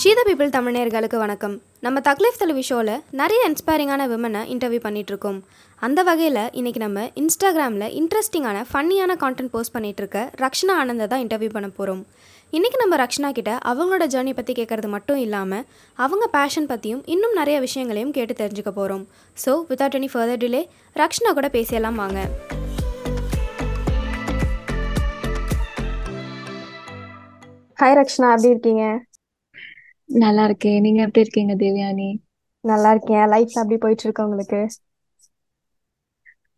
ஷீத people தமிழர்களுக்கு வணக்கம் நம்ம தக்லீஃப் தலைவி ஷோவில் நிறைய இன்ஸ்பைரிங்கான விமனை இன்டர்வியூ பண்ணிகிட்ருக்கோம் அந்த வகையில் இன்றைக்கி நம்ம இன்ஸ்டாகிராமில் இன்ட்ரெஸ்டிங்கான ஃபன்னியான கான்டென்ட் போஸ்ட் பண்ணிகிட்ருக்க இருக்க ரக்ஷனா ஆனந்தை தான் இன்டர்வியூ பண்ண போகிறோம் இன்றைக்கி நம்ம ரக்ஷனா கிட்ட அவங்களோட ஜேர்னி பற்றி கேட்குறது மட்டும் இல்லாமல் அவங்க பேஷன் பற்றியும் இன்னும் நிறைய விஷயங்களையும் கேட்டு தெரிஞ்சுக்க போகிறோம் so without any further delay Rakshana கூட பேசியெல்லாம் வாங்க. ஹாய் ரக்ஷனா. எப்படி இருக்கீங்க? நல்லா இருக்கேன் நீங்க எப்படி இருக்கீங்க தேவயானி? நல்லா இருக்கேன். லைஃப் அப்படி போயிட்டு இருக்கு உங்களுக்கு?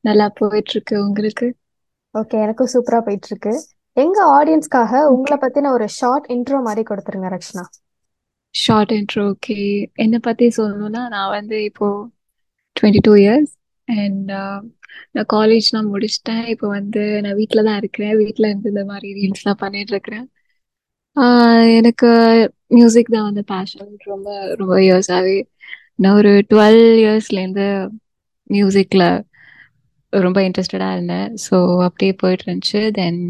நல்லா போயிட்டு இருக்கு உங்களுக்கு? ஓகே எனக்கும் சூப்பரா போயிட்டு இருக்கு எங்க ஆடியன்ஸ்க்காக உங்களை பத்தின ஒரு ஷார்ட் இன்ட்ரோ மாதிரி கொடுத்துருங்க ரக்ஷனா. ஷார்ட் இன்ட்ரோ ஓகே என்னை பத்தி சொல்லணும்னா நான் வந்து இப்போ டுவெண்ட்டி டூ இயர்ஸ் அண்ட் நான் காலேஜ்லாம் முடிச்சிட்டேன். இப்போ வந்து நான் வீட்டில் தான் இருக்கிறேன். வீட்டில் இருந்து இந்த மாதிரி ரீல்ஸ்லாம் பண்ணிட்டு இருக்கிறேன். எனக்கு மியூசிக் தான் வந்து பேஷன் ரொம்ப ரொம்ப இயர்ஸாகவே நான் ஒரு டுவெல் இயர்ஸ்லேருந்து மியூசிக்கில் ரொம்ப இன்ட்ரெஸ்டடாக இருந்தேன். ஸோ அப்படியே போயிட்டு இருந்துச்சு. தென்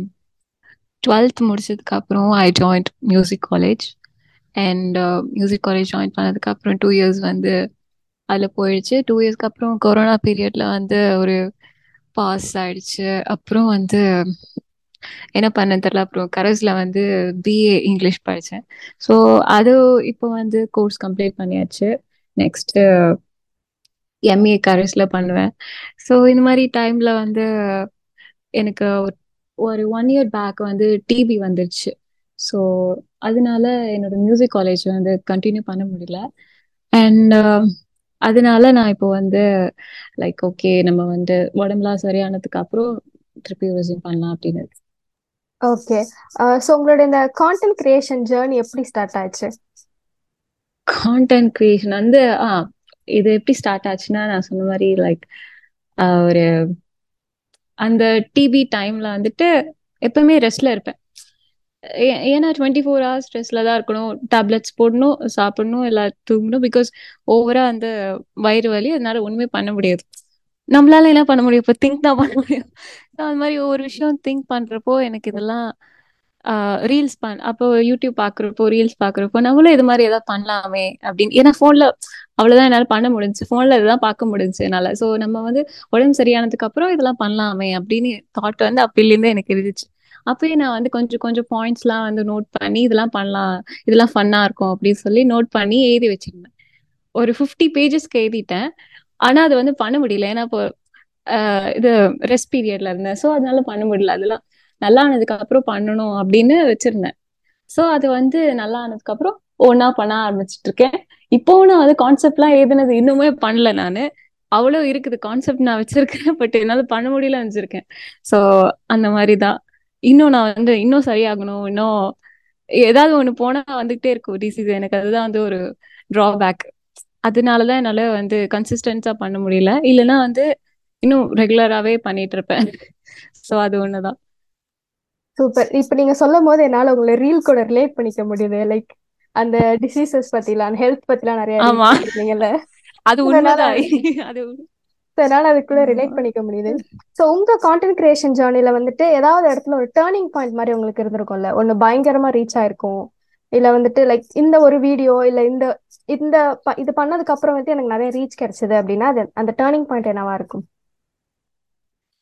டுவெல்த் முடிச்சதுக்கப்புறம் I joined music college and music college join பண்ணதுக்கப்புறம் டூ இயர்ஸ் வந்து அதில் போயிடுச்சு. டூ இயர்ஸ்க்கு அப்புறம் கொரோனா பீரியடில் வந்து ஒரு பாஸ் ஆயிடுச்சு. அப்புறம் வந்து என்ன பண்ண தெரியல. அப்புறம் கரஸ்ல வந்து பிஏ இங்கிலீஷ் படித்தேன் ஸோ அது இப்போ வந்து கோர்ஸ் கம்ப்ளீட் பண்ணியாச்சு. நெக்ஸ்ட் எம்ஏ கரஸ்ல பண்ணுவேன். ஸோ இந்த மாதிரி டைம்ல வந்து எனக்கு ஒரு ஒன் இயர் பேக் வந்து டிபி வந்துருச்சு. ஸோ அதனால என்னோட மியூசிக் காலேஜ் வந்து கண்டினியூ பண்ண முடியல. அண்ட் அதனால நான் இப்போ வந்து லைக் ஓகே நம்ம வந்து உடம்புலாம் சரியானதுக்கு அப்புறம் திருப்பி ரெசியூம் பண்ணலாம் அப்படின்னு ஓகே சோ uh, உங்களோட இந்த கான்டென்ட் கிரியேஷன் ஜேர்னி எப்படி ஸ்டார்ட் ஆச்சு? கான்டென்ட் கிரியேஷன் வந்து ஆ இது எப்படி ஸ்டார்ட் ஆச்சுன்னா நான் சொன்ன மாதிரி லைக் ஒரு அந்த டிபி டைம்ல வந்துட்டு எப்பவுமே ரெஸ்ட்ல இருப்பேன். ஏன்னா டுவெண்ட்டி ஃபோர் ஹவர்ஸ் ஸ்ட்ரெஸ்ல தான் இருக்கணும். டேப்லெட்ஸ் போடணும் சாப்பிடணும் எல்லாம் தூங்கணும். பிகாஸ் ஓவரா அந்த வயிறு வலி அதனால ஒண்ணுமே பண்ண முடியாது. நம்மளால என்ன பண்ண முடியும்? இப்போ திங்க் தான் பண்ண முடியும். அந்த மாதிரி ஒவ்வொரு விஷயம் திங்க் பண்றப்போ எனக்கு இதெல்லாம் ரீல்ஸ் பண் அப்போ யூடியூப் பாக்குறப்போ ரீல்ஸ் பாக்குறப்போ நம்மளும் இது மாதிரி ஏதாவது பண்ணலாமே அப்படின்னு. ஏன்னா போன்ல அவ்வளவுதான் என்னால பண்ண முடிஞ்சு போன்ல இதுதான் பார்க்க முடிஞ்சு என்னால. ஸோ நம்ம வந்து உடம்பு சரியானதுக்கு அப்புறம் இதெல்லாம் பண்ணலாமே அப்படின்னு தாட் வந்து அப்பையிலேருந்து எனக்கு இருந்துச்சு. அப்பயே நான் வந்து கொஞ்சம் கொஞ்சம் பாயிண்ட்ஸ் எல்லாம் வந்து நோட் பண்ணி இதெல்லாம் பண்ணலாம். இதெல்லாம் ஃபன்னா இருக்கும் அப்படின்னு சொல்லி நோட் பண்ணி எழுதி வச்சிருந்தேன். ஒரு ஃபிஃப்டி பேஜஸ்க்கு எழுதிட்டேன். ஆனா அது வந்து பண்ண முடியல. ஏன்னா இப்போ இது ரெஸ்ட் பீரியட்ல இருந்தேன். ஸோ அதனால பண்ண முடியல. அதெல்லாம் நல்லா ஆனதுக்கு அப்புறம் பண்ணணும் அப்படின்னு வச்சிருந்தேன். ஸோ அது வந்து நல்லா ஆனதுக்கு அப்புறம் ஒன்னா பண்ண ஆரம்பிச்சிட்டு இருக்கேன். இப்போவும் நான் வந்து கான்செப்ட்லாம் எழுதுனது இன்னுமே பண்ணல நான். அவ்வளோ இருக்குது. கான்செப்ட் நான் வச்சிருக்கேன். பட் என்னால் பண்ண முடியல வச்சிருக்கேன் ஸோ அந்த மாதிரி தான் இன்னும் நான் வந்து இன்னும் சரியாகணும். இன்னும் ஏதாவது ஒன்று போனா வந்துகிட்டே இருக்கும். டிசீஸ் எனக்கு அதுதான் வந்து ஒரு ட்ராபேக் அதனாலதான் என்னால வந்து கன்சிஸ்டன்ஸா பண்ண முடியல. இல்லைன்னா வந்து இன்னும் ரெகுலராகவே பண்ணிட்டு இருப்பேன் ஸோ அது ஒண்ணுதான். சூப்பர் இப்போ நீங்க சொல்லும் போது என்னால உங்களை ரீல் கூட ரிலேட் பண்ணிக்க முடியுது. லைக் அந்த டிசீசஸ் பத்திலாம் ஹெல்த் பத்திலாம் நிறைய ஆமா. இருக்கீங்கல்ல அது உண்மைதான் அது என்னால அதுக்குள்ள ரிலேட் பண்ணிக்க முடியுது. ஸோ உங்க கான்டென்ட் கிரியேஷன் ஜேர்னில வந்துட்டு ஏதாவது இடத்துல ஒரு டேர்னிங் பாயிண்ட் மாதிரி உங்களுக்கு இருந்திருக்கும்ல? ஒன்னு பயங்கரமா ரீச் ஆயிருக்கும். இல்ல வந்துட்டு லைக் இந்த ஒரு வீடியோ இல்ல இந்த இந்த இது பண்ணதுக்கு அப்புறம் வந்து எனக்கு நிறைய ரீச் கிடைச்சது அப்படின்னா அது அந்த டேர்னிங் பாயிண்ட் என்னவா இருக்கும்?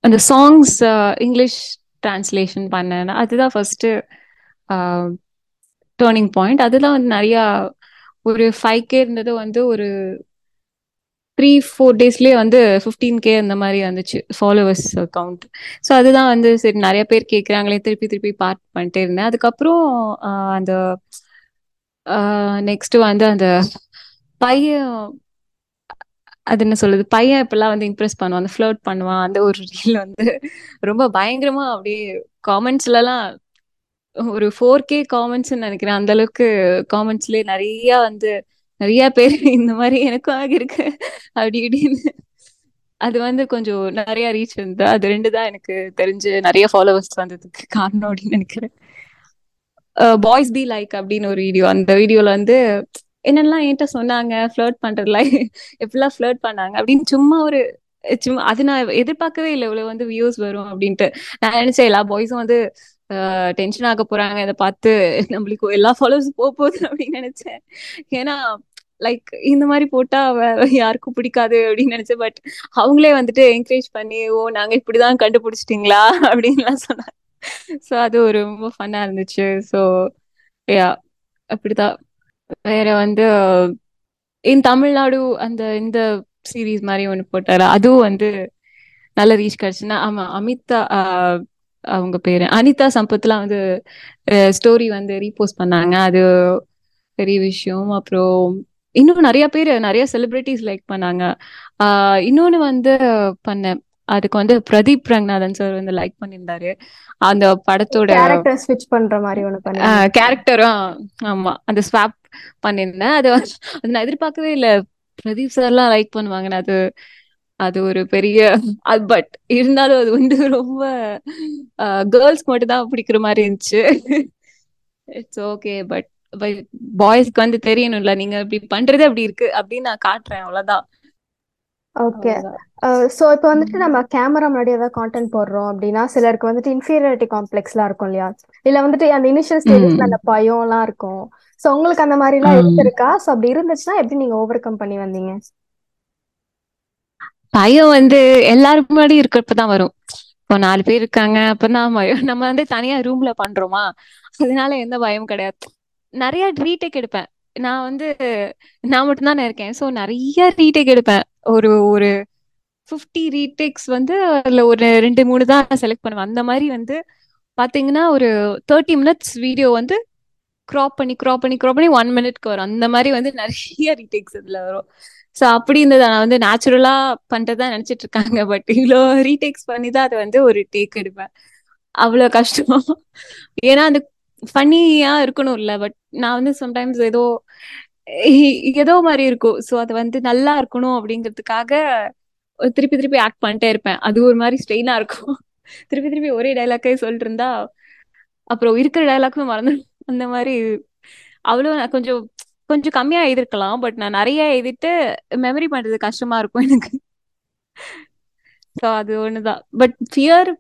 அந்த சாங்ஸ் இங்கிலீஷ் டிரான்ஸ்லேஷன் பண்ணேன் அதுதான் ஃபர்ஸ்ட் டேர்னிங் பாயிண்ட் அதுதான் வந்து நிறையா ஒரு ஃபைவ் கே இருந்தது வந்து ஒரு த்ரீ ஃபோர் டேஸ்லேயே வந்து ஃபிஃப்டீன் கே அந்த மாதிரி வந்துச்சு ஃபாலோவர்ஸ் கவுண்ட் ஸோ அதுதான் வந்து சரி நிறைய பேர் கேட்குறாங்களே திருப்பி திருப்பி பார்ட் பண்ணிட்டே இருந்தேன். அதுக்கப்புறம் uh, அந்த uh, நெக்ஸ்ட் வந்து அந்த பையன் அது என்ன சொல்லுது பையன் இப்பெல்லாம் வந்து இம்ப்ரெஸ் பண்ணுவான் அந்த ஃப்ளோட் பண்ணுவான் அந்த ஒரு ரீல் வந்து ரொம்ப பயங்கரமா அப்படியே காமெண்ட்ஸ்லலாம் ஒரு ஃபோர் கே காமெண்ட்ஸ் நினைக்கிறேன். அந்த அளவுக்கு காமெண்ட்ஸ்லயே நிறைய வந்து நிறைய பேர் இந்த மாதிரி எனக்கும் ஆகியிருக்கு. அப்படி இப்படின்னு. அது வந்து கொஞ்சம் நிறைய ரீச் இருந்தது அது ரெண்டு தான் எனக்கு தெரிஞ்சு நிறைய ஃபாலோவர்ஸ் வந்ததுக்கு காரணம் அப்படின்னு நினைக்கிறேன். பாய்ஸ் பி லைக் அப்படின்னு ஒரு வீடியோ அந்த வீடியோல வந்து என்னெல்லாம் என்கிட்ட சொன்னாங்க? ஃப்ளர்ட் பண்றதுல எப்படிலாம் ஃப்ளர்ட் பண்ணாங்க? அப்படின்னு சும்மா ஒரு சும்மா அது நான் எதிர்பார்க்கவே இல்லை. இவ்வளவு வந்து வியூஸ் வரும் அப்படின்ட்டு. நான் நினைச்சேன் எல்லா பாய்ஸும் வந்து டென்ஷன் ஆக போறாங்க. இதை பார்த்து நம்மளுக்கு எல்லா ஃபாலோவர்ஸ் போக போகுது அப்படின்னு நினைச்சேன். ஏன்னா லைக் இந்த மாதிரி போட்டா யாருக்கும் பிடிக்காது அப்படின்னு நினைச்சேன். பட் அவங்களே வந்துட்டு என்கரேஜ் பண்ணி ஓ நாங்க இப்படிதான் கண்டுபிடிச்சிட்டீங்களா? அப்படின்லாம் சொன்னாங்க. ஸோ அது ஒரு ரொம்ப ஃபன்னா இருந்துச்சு. ஸோ யா அப்படிதான். வேற வந்து இன் தமிழ்நாடு அந்த இந்த சீரீஸ் மாதிரி ஒன்று போட்டாரு? அதுவும் வந்து நல்ல ரீச் கிடைச்சுன்னா ஆமா அமிதா அவங்க பேரு அனிதா சம்பத்லாம் வந்து ஸ்டோரி வந்து ரீபோஸ்ட் பண்ணாங்க. அது பெரிய விஷயம். அப்புறம் இன்னும் நிறைய பேர் நிறைய செலிபிரிட்டிஸ் லைக் பண்ணாங்க. இன்னொன்னு வந்து பண்ணேன். அதுக்கு வந்து பிரதீப் ரங்கநாதன் சார் வந்து லைக் பண்ணியிருந்தாரு. அந்த படத்தோட கேரக்டர் ஸ்விட்ச் பண்ற மாதிரி ஒண்ணு பண்ணி கேரக்டரும் ஆமா. அந்த ஸ்வாப் பண்ணியிருந்தேன் அது அது நான் எதிர்பார்க்கவே இல்லை. பிரதீப் சார்லாம் லைக் பண்ணுவாங்கன்னு. அது அது ஒரு பெரிய பட் இருந்தாலும் அது வந்து ரொம்ப கேர்ள்ஸ் மட்டும் தான் பிடிக்கிற மாதிரி இருந்துச்சு. இட்ஸ் ஓகே பட் பாய்ஸ்க்கு வந்து தெரியணும்ல. நீங்க இப்படி பண்றது அப்படி இருக்கு. அப்படின்னு நான் காட்டுறேன். அவ்வளவுதான். ஓகே ஸோ இப்போ வந்துட்டு நம்ம கேமரா முன்னாடி ஏதாவது கான்டென்ட் போடுறோம் அப்படின்னா சிலருக்கு வந்துட்டு இன்ஃபீரியாரிட்டி காம்ப்ளெக்ஸ்லாம் இருக்கும் இல்லையா? இல்ல வந்துட்டு அந்த இனிஷியல் ஸ்டேஜஸ்ல அந்த பயம்லாம் இருக்கும். ஸோ உங்களுக்கு அந்த மாதிரிலாம் இருந்திருக்கா? ஸோ அப்படி இருந்துச்சுன்னா எப்படி நீங்க ஓவர் கம் பண்ணி வந்தீங்க? பயம் வந்து எல்லாரும் முன்னாடி இருக்கிறப்பதான் வரும். இப்போ நாலு பேர் இருக்காங்க அப்பதான் பயம் நம்ம வந்து தனியா ரூம்ல பண்றோமா? அதனால எந்த பயமும் கிடையாது. நிறைய ரீடேக் எடுப்பேன். நான் வந்து நான் மட்டும்தான் இருக்கேன். ஸோ நிறைய ரீடேக் எடுப்பேன். ஒரு ஒரு ஃபிஃப்டி ரீடேக்ஸ் வந்து அதுல ஒரு ரெண்டு மூணு தான் செலக்ட் பண்ணுவேன். அந்த மாதிரி வந்து பாத்தீங்கன்னா ஒரு தேர்ட்டி மினிட்ஸ் வீடியோ வந்து க்ராப் பண்ணி க்ராப் பண்ணி க்ராப் பண்ணி ஒன் மினிட்க்கு வரும். அந்த மாதிரி வந்து நிறைய ரீடேக்ஸ் இதுல வரும். ஸோ அப்படி இருந்தது. நான் வந்து நேச்சுரலா பண்றதா நினைச்சிட்டு இருக்காங்க. பட் இவ்வளோ ரீடேக்ஸ் பண்ணி தான் அதை வந்து ஒரு டேக் எடுப்பேன். அவ்வளோ கஷ்டம். ஏன்னா அந்த ஃபன்னியா இருக்கணும் இல்ல பட் நான் வந்து சம்டைம்ஸ் ஏதோ ஏதோ மாதிரி இருக்கும். ஸோ அது வந்து நல்லா இருக்கணும் அப்படிங்கிறதுக்காக திருப்பி திருப்பி ஆக்ட் பண்ணிட்டே இருப்பேன். அது ஒரு மாதிரி ஸ்ட்ரெயினா இருக்கும். திருப்பி திருப்பி ஒரே டைலாக்கே சொல்லிட்டு இருந்தா அப்புறம் இருக்கிற டைலாக்குமே மறந்து அந்த மாதிரி அவ்வளோ நான் கொஞ்சம் கொஞ்சம் கம்மியா எழுதிருக்கலாம். பட் நான் நிறைய எழுதிட்டு மெமரி பண்றது கஷ்டமா இருக்கும் எனக்கு. ஸோ அது ஒண்ணுதான். பட் ஃபியர்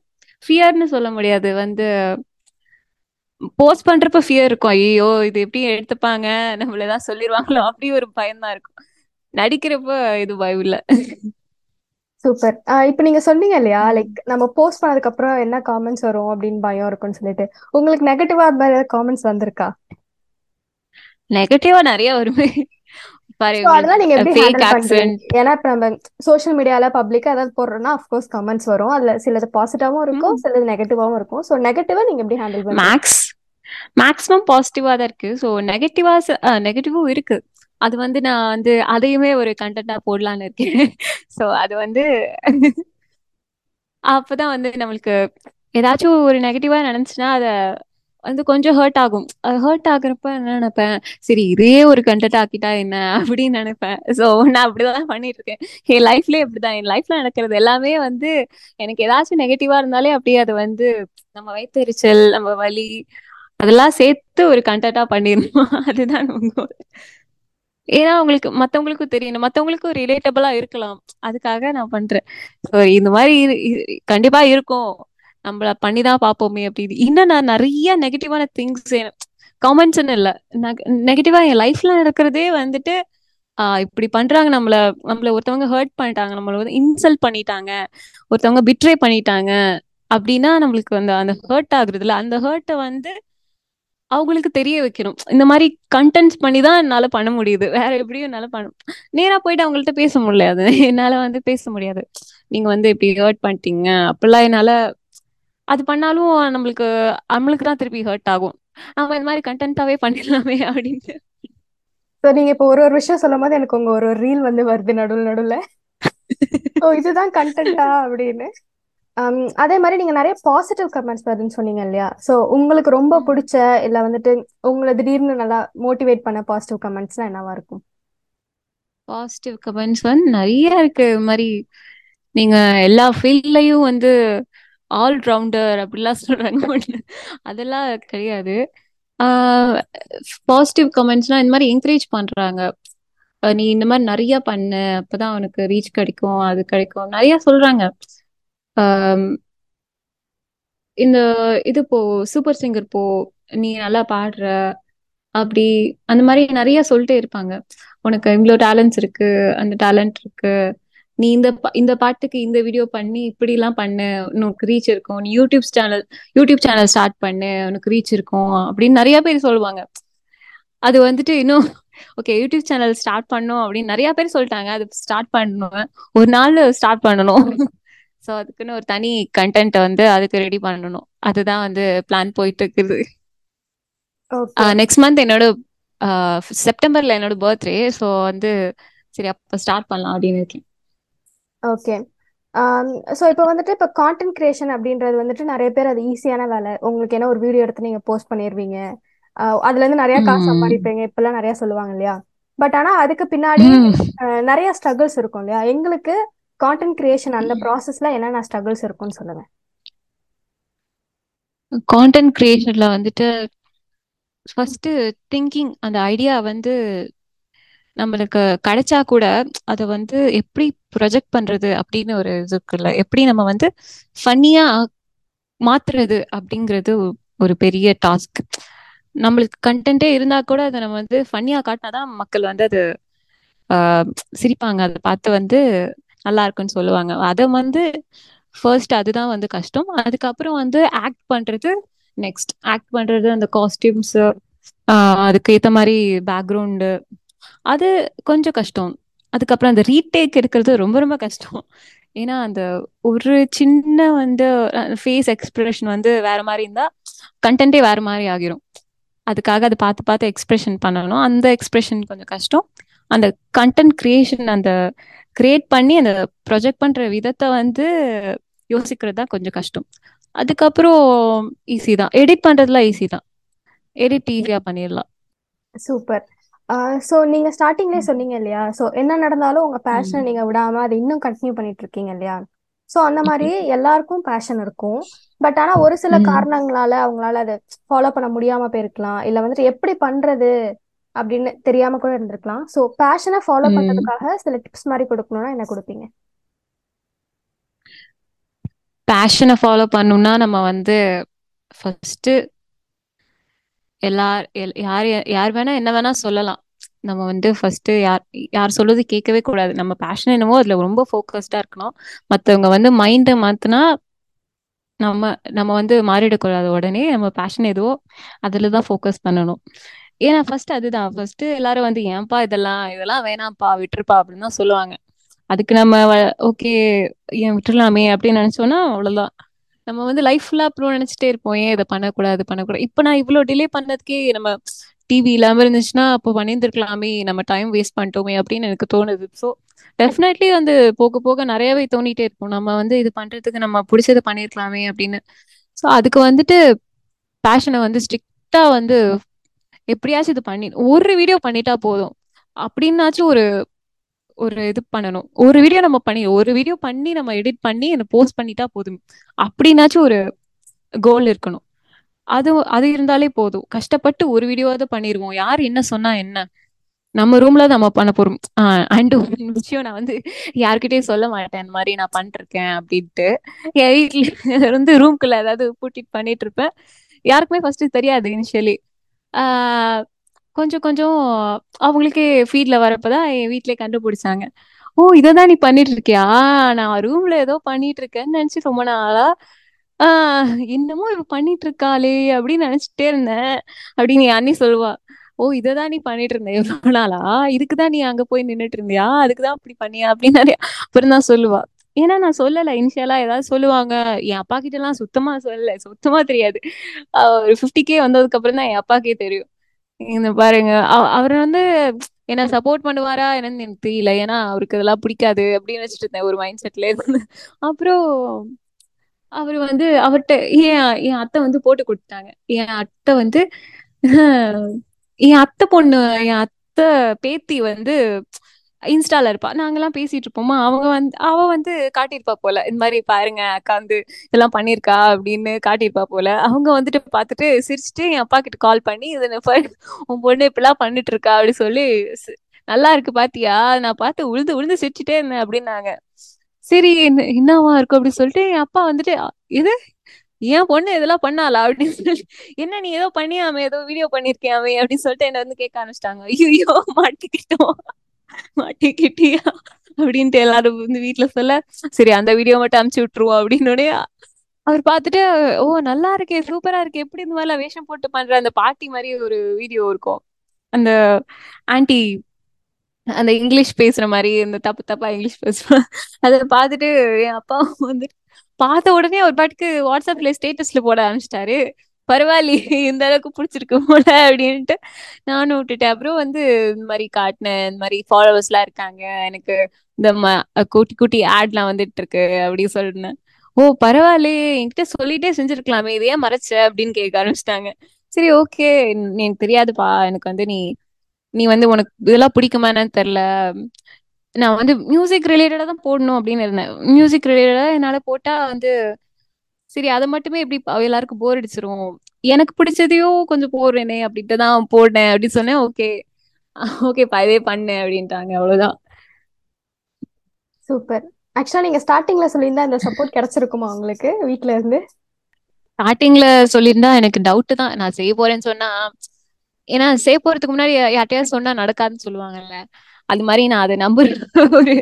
ஃபியர்னு சொல்ல முடியாது. வந்து போஸ்ட் பண்றப்ப ஃபியர் இருக்கும். ஐயோ இது எப்படி எடுத்துப்பாங்க? நம்மள ஏதாவது சொல்லிடுவாங்களோ அப்படி ஒரு பயம் தான் இருக்கும். நடிக்கிறப்ப இது பயம் இல்ல. சூப்பர் இப்போ நீங்க சொன்னீங்க இல்லையா லைக் நம்ம போஸ்ட் பண்ணதுக்கு அப்புறம் என்ன காமெண்ட்ஸ் வரும் அப்படின்னு பயம் இருக்கும்னு சொல்லிட்டு. உங்களுக்கு நெகட்டிவா காமெண்ட்ஸ் வந்திருக்கா? நெகட்டிவா நிறைய வருமே. ஏன்னா இப்ப நம்ம சோஷியல் மீடியால பப்ளிக்கா ஏதாவது போடுறோம்னா அஃப்கோர்ஸ் கமெண்ட்ஸ் வரும். அதுல சிலது பாசிட்டிவாவும் இருக்கும் சிலது நெகட்டிவாவும் இருக்கும். சோ நெகட்டிவா நீங்க எப்படி ஹேண்டில் மேக்ஸ் மேக்ஸிமம் பாசிட்டிவா தான் இருக்கு. ஸோ நெகட்டிவா நெகட்டிவும் இருக்கு. அது வந்து நான் வந்து அதையுமே ஒரு கண்டென்ட்டா போடலான்னு இருக்கேன். ஸோ அது வந்து அப்பதான் வந்து நம்மளுக்கு ஏதாச்சும் ஒரு நெகட்டிவா நினைச்சுன்னா அத வந்து கொஞ்சம் ஹர்ட் ஆகும். ஹர்ட் ஆகுறப்ப என்ன நினைப்பேன்? சரி இதே ஒரு கண்டென்ட் ஆக்கிட்டா என்ன அப்படின்னு நினைப்பேன். ஸோ நான் அப்படிதான் பண்ணிட்டு இருக்கேன் என் லைஃப்லயே இப்படிதான். என் லைஃப்ல நடக்கிறது எல்லாமே வந்து எனக்கு ஏதாச்சும் நெகட்டிவா இருந்தாலே அப்படியே அது வந்து நம்ம வயிற்றுச்சல் நம்ம வலி அதெல்லாம் சேர்த்து ஒரு கண்டென்ட்டா பண்ணிடணும். அதுதான் உங்க ஏன்னா உங்களுக்கு மத்தவங்களுக்கும் தெரியணும். மத்தவங்களுக்கும் ரிலேட்டபிளா இருக்கலாம். அதுக்காக நான் பண்றேன். இந்த மாதிரி கண்டிப்பா இருக்கும். நம்மள பண்ணிதான் பார்ப்போமே அப்படி இன்னும் நான் நிறைய நெகட்டிவான திங்ஸ் காமெண்ட்ஸ்னு இல்லை. நெகட்டிவா என் லைஃப்ல நடக்கிறதே வந்துட்டு ஆஹ் இப்படி பண்றாங்க. நம்மள நம்மள ஒருத்தவங்க ஹர்ட் பண்ணிட்டாங்க. நம்மள வந்து இன்சல்ட் பண்ணிட்டாங்க. ஒருத்தவங்க பிட்ரே பண்ணிட்டாங்க. அப்படின்னா நம்மளுக்கு அந்த அந்த ஹர்ட் ஆகுறதுல அந்த ஹர்ட்டை வந்து அவங்களுக்கு தெரிய வைக்கணும். இந்த மாதிரி கண்டென்ட்ஸ் பண்ணி தான் என்னால பண்ண முடியுது. வேற எப்படியும் என்னால பண்ண நேரா போயிட்டு அவங்கள்ட்ட பேச முடியாது. என்னால வந்து பேச முடியாது. நீங்க வந்து இப்படி ஹர்ட் பண்ணிட்டீங்க. அப்படிலாம் என்னால அது பண்ணாலும் நம்மளுக்கு நம்மளுக்கு தான் திருப்பி ஹர்ட் ஆகும். நம்ம இந்த மாதிரி கண்டென்ட்டாவே பண்ணிடலாமே அப்படின்னு ஸோ நீங்க இப்போ ஒரு ஒரு விஷயம் சொல்லும் போது எனக்கு உங்க ஒரு ரீல் வந்து வருது நடுவில் நடுவில். ஸோ இதுதான் கண்டென்ட்டா அப்படின்னு. அதே மாதிரி நீங்க நிறைய பாசிட்டிவ் கமெண்ட்ஸ் வருதுன்னு சொன்னீங்க இல்லையா? ஸோ உங்களுக்கு ரொம்ப பிடிச்ச இல்ல வந்துட்டு உங்களை திடீர்னு நல்லா மோட்டிவேட் பண்ண பாசிட்டிவ் கமெண்ட்ஸ்லாம் என்னவா இருக்கும்? பாசிட்டிவ் கமெண்ட்ஸ் வந்து நிறைய இருக்கு. இது மாதிரி நீங்க எல்லா ஃபீல்ட்லயும் வந்து ஆல் ரவுண்டர் அப்படிலாம் சொல்றாங்க. அதெல்லாம் கிடையாது. பாசிட்டிவ் கமெண்ட்ஸ்லாம் இந்த மாதிரி என்கரேஜ் பண்றாங்க. நீ இந்த மாதிரி நிறைய பண்ணு அப்பதான் உனக்கு ரீச் கிடைக்கும் அது கிடைக்கும். நிறைய சொல்றாங்க. இந்த இது போ சூப்பர் சிங்கர் போ நீ நல்லா பாடுற அப்படி அந்த மாதிரி நிறைய சொல்லிட்டே இருப்பாங்க. உனக்கு இவ்வளோ டேலண்ட்ஸ் இருக்கு அந்த டேலண்ட் இருக்கு. நீ இந்த பா- இந்த பாட்டுக்கு இந்த வீடியோ பண்ணி இப்படி எல்லாம் பண்ணு உனக்கு ரீச் இருக்கும். நீ YouTube channel YouTube channel start பண்ணு உனக்கு ரீச் இருக்கும் அப்படின்னு நிறைய பேர் சொல்லுவாங்க. அது வந்துட்டு இன்னும் ஓகே யூடியூப் சேனல் ஸ்டார்ட் பண்ணும் அப்படின்னு நிறைய பேர் சொல்லிட்டாங்க. அது ஸ்டார்ட் பண்ணுவேன் ஒரு நாள் ஸ்டார்ட் பண்ணணும். ஸோ அதுக்குன்னு ஒரு தனி கண்டென்ட் வந்து அதுக்கு ரெடி பண்ணணும். அதுதான் வந்து பிளான் போயிட்டு இருக்குது நெக்ஸ்ட் மந்த் என்னோட செப்டம்பர்ல என்னோட பர்த்டே ஸோ வந்து சரி அப்போ ஸ்டார்ட் பண்ணலாம் அப்படின்னு இருக்கேன். ஓகே ஸோ இப்போ வந்துட்டு இப்போ கான்டென்ட் கிரியேஷன் அப்படின்றது வந்துட்டு நிறைய பேர் அது ஈஸியான வேலை. உங்களுக்கு என்ன ஒரு வீடியோ எடுத்து நீங்கள் போஸ்ட் பண்ணிடுவீங்க ஆஹ் அதுல இருந்து நிறைய காசு. சம்பாதிப்பீங்க. இப்பெல்லாம் நிறைய சொல்லுவாங்க இல்லையா? பட் ஆனா அதுக்கு பின்னாடி நிறைய ஸ்ட்ரகிள்ஸ் இருக்கும் இல்லையா? எங்களுக்கு கான்டென்ட் கிரியேஷன் அந்த ப்ராசஸ்ல என்னென்ன ஸ்ட்ரகிள்ஸ் இருக்கும்னு சொல்லுங்க. கான்டென்ட் கிரியேஷன்ல வந்துட்டு ஃபர்ஸ்ட் திங்கிங் அந்த ஐடியா வந்து நம்மளுக்கு கிடைச்சா கூட அதை வந்து எப்படி ப்ரொஜெக்ட் பண்றது அப்படின்னு ஒரு இது இருக்குல்ல. எப்படி நம்ம வந்து ஃபன்னியா மாத்துறது அப்படிங்கிறது ஒரு பெரிய டாஸ்க் நம்மளுக்கு கண்டென்ட்டே இருந்தா கூட அதை நம்ம வந்து ஃபன்னியா காட்டினாதான் மக்கள் வந்து அது சிரிப்பாங்க. அதை பார்த்து வந்து நல்லா இருக்குன்னு சொல்லுவாங்க. அதை வந்து ஃபர்ஸ்ட் அதுதான் வந்து கஷ்டம். அதுக்கப்புறம் வந்து ஆக்ட் பண்றது நெக்ஸ்ட் ஆக்ட் பண்றது அந்த காஸ்டியூம்ஸ் அதுக்கு ஏத்த மாதிரி பேக்ரவுண்டு அது கொஞ்சம் கஷ்டம். அதுக்கப்புறம் அந்த ரீடேக் எடுக்கிறது ரொம்ப ரொம்ப கஷ்டம். ஏன்னா அந்த ஒரு சின்ன வந்து ஃபேஸ் எக்ஸ்பிரஷன் வந்து வேற மாதிரி இருந்தா கண்டென்ட்டே வேற மாதிரி ஆகிரும். அதுக்காக அதை பார்த்து பார்த்து எக்ஸ்பிரஷன் பண்ணணும். அந்த எக்ஸ்பிரஷன் கொஞ்சம் கஷ்டம். அந்த கண்டென்ட் கிரியேஷன் அந்த கிரியேட் பண்ணி அந்த ப்ரொஜெக்ட் பண்ற விதத்தை வந்து யோசிக்கிறது தான் கொஞ்சம் கஷ்டம். அதுக்கப்புறம் ஈஸி தான். எடிட் பண்றதுலாம் ஈஸி தான். எடிட் ஈஸியா பண்ணிடலாம். சூப்பர். ஸோ நீங்க ஸ்டார்டிங்லேயே சொன்னீங்க இல்லையா? ஸோ என்ன நடந்தாலும் உங்க பேஷனை நீங்க விடாம அதை இன்னும் கண்டினியூ பண்ணிட்டு இருக்கீங்க இல்லையா? ஸோ அந்த மாதிரி எல்லாருக்கும் பேஷன் இருக்கும். பட் ஆனா ஒரு சில. காரணங்களால அவங்களால அதை ஃபாலோ பண்ண முடியாம போயிருக்கலாம். இல்ல வந்துட்டு எப்படி பண்றது? அப்படின்னு தெரியாம கூட இருந்திருக்கலாம். ஸோ பேஷனை ஃபாலோ ம். பண்றதுக்காக சில டிப்ஸ் மாதிரி கொடுக்கணும்னா என்ன கொடுப்பீங்க? பேஷனை ஃபாலோ பண்ணணும்னா நம்ம வந்து ஃபர்ஸ்ட் எல்லார் எல்- யார் யார் வேணா என்ன வேணா சொல்லலாம். நம்ம வந்து ஃபர்ஸ்ட் யார் யார் சொல்றது கேட்கவே கூடாது. நம்ம பேஷன் என்னவோ அதுல ரொம்ப ஃபோக்கஸ்டா இருக்கணும். மத்தவங்க வந்து மைண்டை மாத்தினா நம்ம நம்ம வந்து மாறிடக்கூடாது. உடனே நம்ம பேஷன் எதுவோ அதுல தான் ஃபோக்கஸ் பண்ணணும். ஏன்னா ஃபர்ஸ்ட் அதுதான். ஃபர்ஸ்ட் எல்லாரும் வந்து ஏன்பா இதெல்லாம்? இதெல்லாம் வேணாம்ப்பா விட்டுருப்பா அப்படின்னு தான் சொல்லுவாங்க. அதுக்கு நம்ம ஓகே ஏன் விட்டுறலாமே? அப்படின்னு நினைச்சோம்னா அவ்வளவுதான். நம்ம வந்து லைஃப் ஃபுல்லா அப்புறம் நினைச்சிட்டே இருப்போம். ஏன் இதை பண்ணக்கூடாது? பண்ணக்கூடாது? இப்போ நான் இவ்வளோ டிலே பண்ணதுக்கே நம்ம டிவி இல்லாம இருந்துச்சுன்னா அப்போ பண்ணியிருந்திருக்கலாமே. நம்ம டைம் வேஸ்ட் பண்ணிட்டோமே அப்படின்னு எனக்கு தோணுது. ஸோ டெஃபினெட்லி வந்து போக போக நிறையவே தோணிட்டே இருக்கும். நம்ம வந்து இது பண்றதுக்கு நம்ம பிடிச்சது பண்ணிருக்கலாமே அப்படின்னு. ஸோ அதுக்கு வந்துட்டு பேஷனை வந்து ஸ்ட்ரிக்டா வந்து எப்படியாச்சும் இது பண்ணி ஒரு வீடியோ பண்ணிட்டா போதும். அப்படின்னாச்சும் ஒரு ஒரு இது பண்ணணும். ஒரு வீடியோ நம்ம பண்ணி ஒரு வீடியோ பண்ணி நம்ம எடிட் பண்ணி அதை போஸ்ட் பண்ணிட்டா போதும். அப்படின்னாச்சும் ஒரு கோல் இருக்கணும். அது அது இருந்தாலே போதும். கஷ்டப்பட்டு ஒரு வீடியோவாவது பண்ணிடுவோம் யார் என்ன சொன்னா என்ன? நம்ம ரூம்ல நம்ம பண்ண போறோம். அண்ட் ஒரு விஷயம் நான் வந்து யாருக்கிட்டயும் சொல்ல மாட்டேன். இந்த மாதிரி நான் பண்ணிருக்கேன் அப்படின்ட்டு. என் வீட்டுல இருந்து ரூம்குள்ள ஏதாவது பூட்டிட்டு பண்ணிட்டு இருப்பேன். யாருக்குமே ஃபர்ஸ்ட் தெரியாது இனிஷியலி கொஞ்சம் கொஞ்சம் அவங்களுக்கே ஃபீட்ல வரப்பதான் என் வீட்லயே கண்டுபிடிச்சாங்க. ஓ இததான் நீ பண்ணிட்டு இருக்கியா நான் ரூம்ல ஏதோ பண்ணிட்டு இருக்கேன்னு நினைச்சு ரொம்ப நாளா ஆஹ் இன்னமும் இவ பண்ணிட்டு இருக்காளே அப்படின்னு நினைச்சிட்டே இருந்தேன். அப்படின்னு அண்ணி சொல்லுவா. ஓ இததான் நீ பண்ணிட்டு இருந்த எவ்வளவு நாளா? இதுக்குதான் நீ அங்க போய் நின்னுட்டு இருந்தியா அதுக்குதான் அப்படி பண்ணியா? அப்படின்னு நிறைய அப்புறம் தான் சொல்லுவா. ஏன்னா நான் சொல்லல. இனிஷியலா ஏதாவது சொல்லுவாங்க. என் அப்பா கிட்ட எல்லாம் சுத்தமா சொல்லல. சுத்தமா தெரியாது. ஒரு ஃபிஃப்டி கே வந்ததுக்கு அப்புறம் தான் என் அப்பாக்கே தெரியும். இந்த பாருங்க. அவர் வந்து என்ன சப்போர்ட் பண்ணுவாரா என்னன்னு எனக்கு தெரியல. ஏன்னா அவருக்கு இதெல்லாம் பிடிக்காது அப்படின்னு வச்சுட்டு இருந்தேன். ஒரு மைண்ட் செட்ல அப்புறம் அவர் வந்து அவர்கிட்ட என் என் அத்தை வந்து போட்டு கொடுத்தாங்க என் அத்தை வந்து என் அத்தை பொண்ணு என் அத்தை பேத்தி வந்து இன்ஸ்டால இருப்பா. நாங்கெல்லாம் பேசிட்டு இருப்போமா? அவங்க வந்து அவ வந்து காட்டியிருப்பா போல இந்த மாதிரி பாருங்க அக்கா வந்து இதெல்லாம் பண்ணிருக்கா அப்படின்னு காட்டியிருப்பா போல. அவங்க வந்துட்டு பார்த்துட்டு சிரிச்சுட்டு என் அப்பா கிட்ட கால் பண்ணி இது பாரு, உன் பொண்ணு இப்பெல்லாம் பண்ணிட்டு இருக்கா அப்படின்னு சொல்லி நல்லா இருக்கு பாத்தியா? நான் பார்த்து உழுந்து உழுந்து சிரிச்சுட்டே இருந்தேன் அப்படின்னாங்க. சரி என்ன- என்னவா இருக்கும்? அப்படின்னு சொல்லிட்டு என் அப்பா வந்துட்டு இது ஏன் பொண்ணு இதெல்லாம் பண்ணாளா? அப்படின்னு சொல்லி என்ன நீ ஏதோ பண்ணியாமே ஏதோ வீடியோ பண்ணிருக்கியாமே அப்படின்னு சொல்லிட்டு என்ன வந்து கேட்க ஆரம்பிச்சிட்டாங்க. ஐயோ மாட்டிக்கிட்டோம். மாட்டிக்கிட்டியா அப்படின்ட்டு எல்லாரும் வந்து வீட்டுல சொல்ல சரி அந்த வீடியோ மட்டும் அமுச்சு விட்டுருவோம் அப்படின்னு அவர் பார்த்துட்டு ஓ நல்லா இருக்கே சூப்பரா இருக்கு எப்படி இந்த மாதிரிலாம் வேஷம் போட்டு பண்ற? அந்த பாட்டி மாதிரி ஒரு வீடியோ இருக்கும். அந்த ஆன்டி அந்த இங்கிலீஷ் பேசுற மாதிரி இந்த தப்பு தப்பா இங்கிலீஷ் பேசுவேன் அதை பார்த்துட்டு என் அப்பா வந்துட்டு பார்த்த உடனே ஒரு பாட்டுக்கு வாட்ஸ்அப்ல ஸ்டேட்டஸ்ல போட ஆரம்பிச்சிட்டாரு. பரவாயில்லையே இந்த அளவுக்கு பிடிச்சிருக்கு போல அப்படின்ட்டு நானும் விட்டுட்டேன். அப்புறம் வந்து இந்த மாதிரி காட்டினேன் இந்த மாதிரி ஃபாலோவர்ஸ் எல்லாம் இருக்காங்க. எனக்கு இந்த குட்டி குட்டி ஆட்லாம் வந்துட்டு இருக்கு அப்படின்னு சொன்னேன் ஓ பரவாயில்லையே என்கிட்ட சொல்லிட்டே செஞ்சிருக்கலாமே இதையே மறைச்ச அப்படின்னு கேட்க ஆரம்பிச்சிட்டாங்க. சரி ஓகே எனக்கு தெரியாதுப்பா எனக்கு வந்து நீ நீ வந்து உனக்கு இதெல்லாம் பிடிக்குமா என்னன்னு தெரில நான் வந்து மியூசிக் ரிலேட்டடா தான் போடணும் அப்படின்னு இருந்தேன். மியூசிக் ரிலேட்டடா என்னால போட்டா வந்து சரி அதை மட்டுமே எப்படி எல்லாருக்கும் போர் அடிச்சிரும். எனக்கு பிடிச்சதையும் கொஞ்சம் போடுறேனே அப்படின்ட்டு தான் போடுனேன் அப்படின்னு சொன்னேன். ஓகே. ஓகேப்பா இதே பண்ணு அப்படின்ட்டாங்க. அவ்வளவுதான். சூப்பர். ஆக்சுவலா நீங்க ஸ்டார்டிங்ல சொல்லியிருந்தா இந்த சப்போர்ட் கிடைச்சிருக்குமா உங்களுக்கு வீட்ல இருந்து? ஸ்டார்டிங்ல சொல்லியிருந்தா எனக்கு டவுட் தான். நான் செய்ய போறேன்னு சொன்னா ஏன்னா செய்ய போறதுக்கு முன்னாடி யார்ட்டையாவது சொன்னா நடக்காதுன்னு சொல்லுவாங்கல்ல. அது மாதிரி நான் அதை நம்புற ஒரு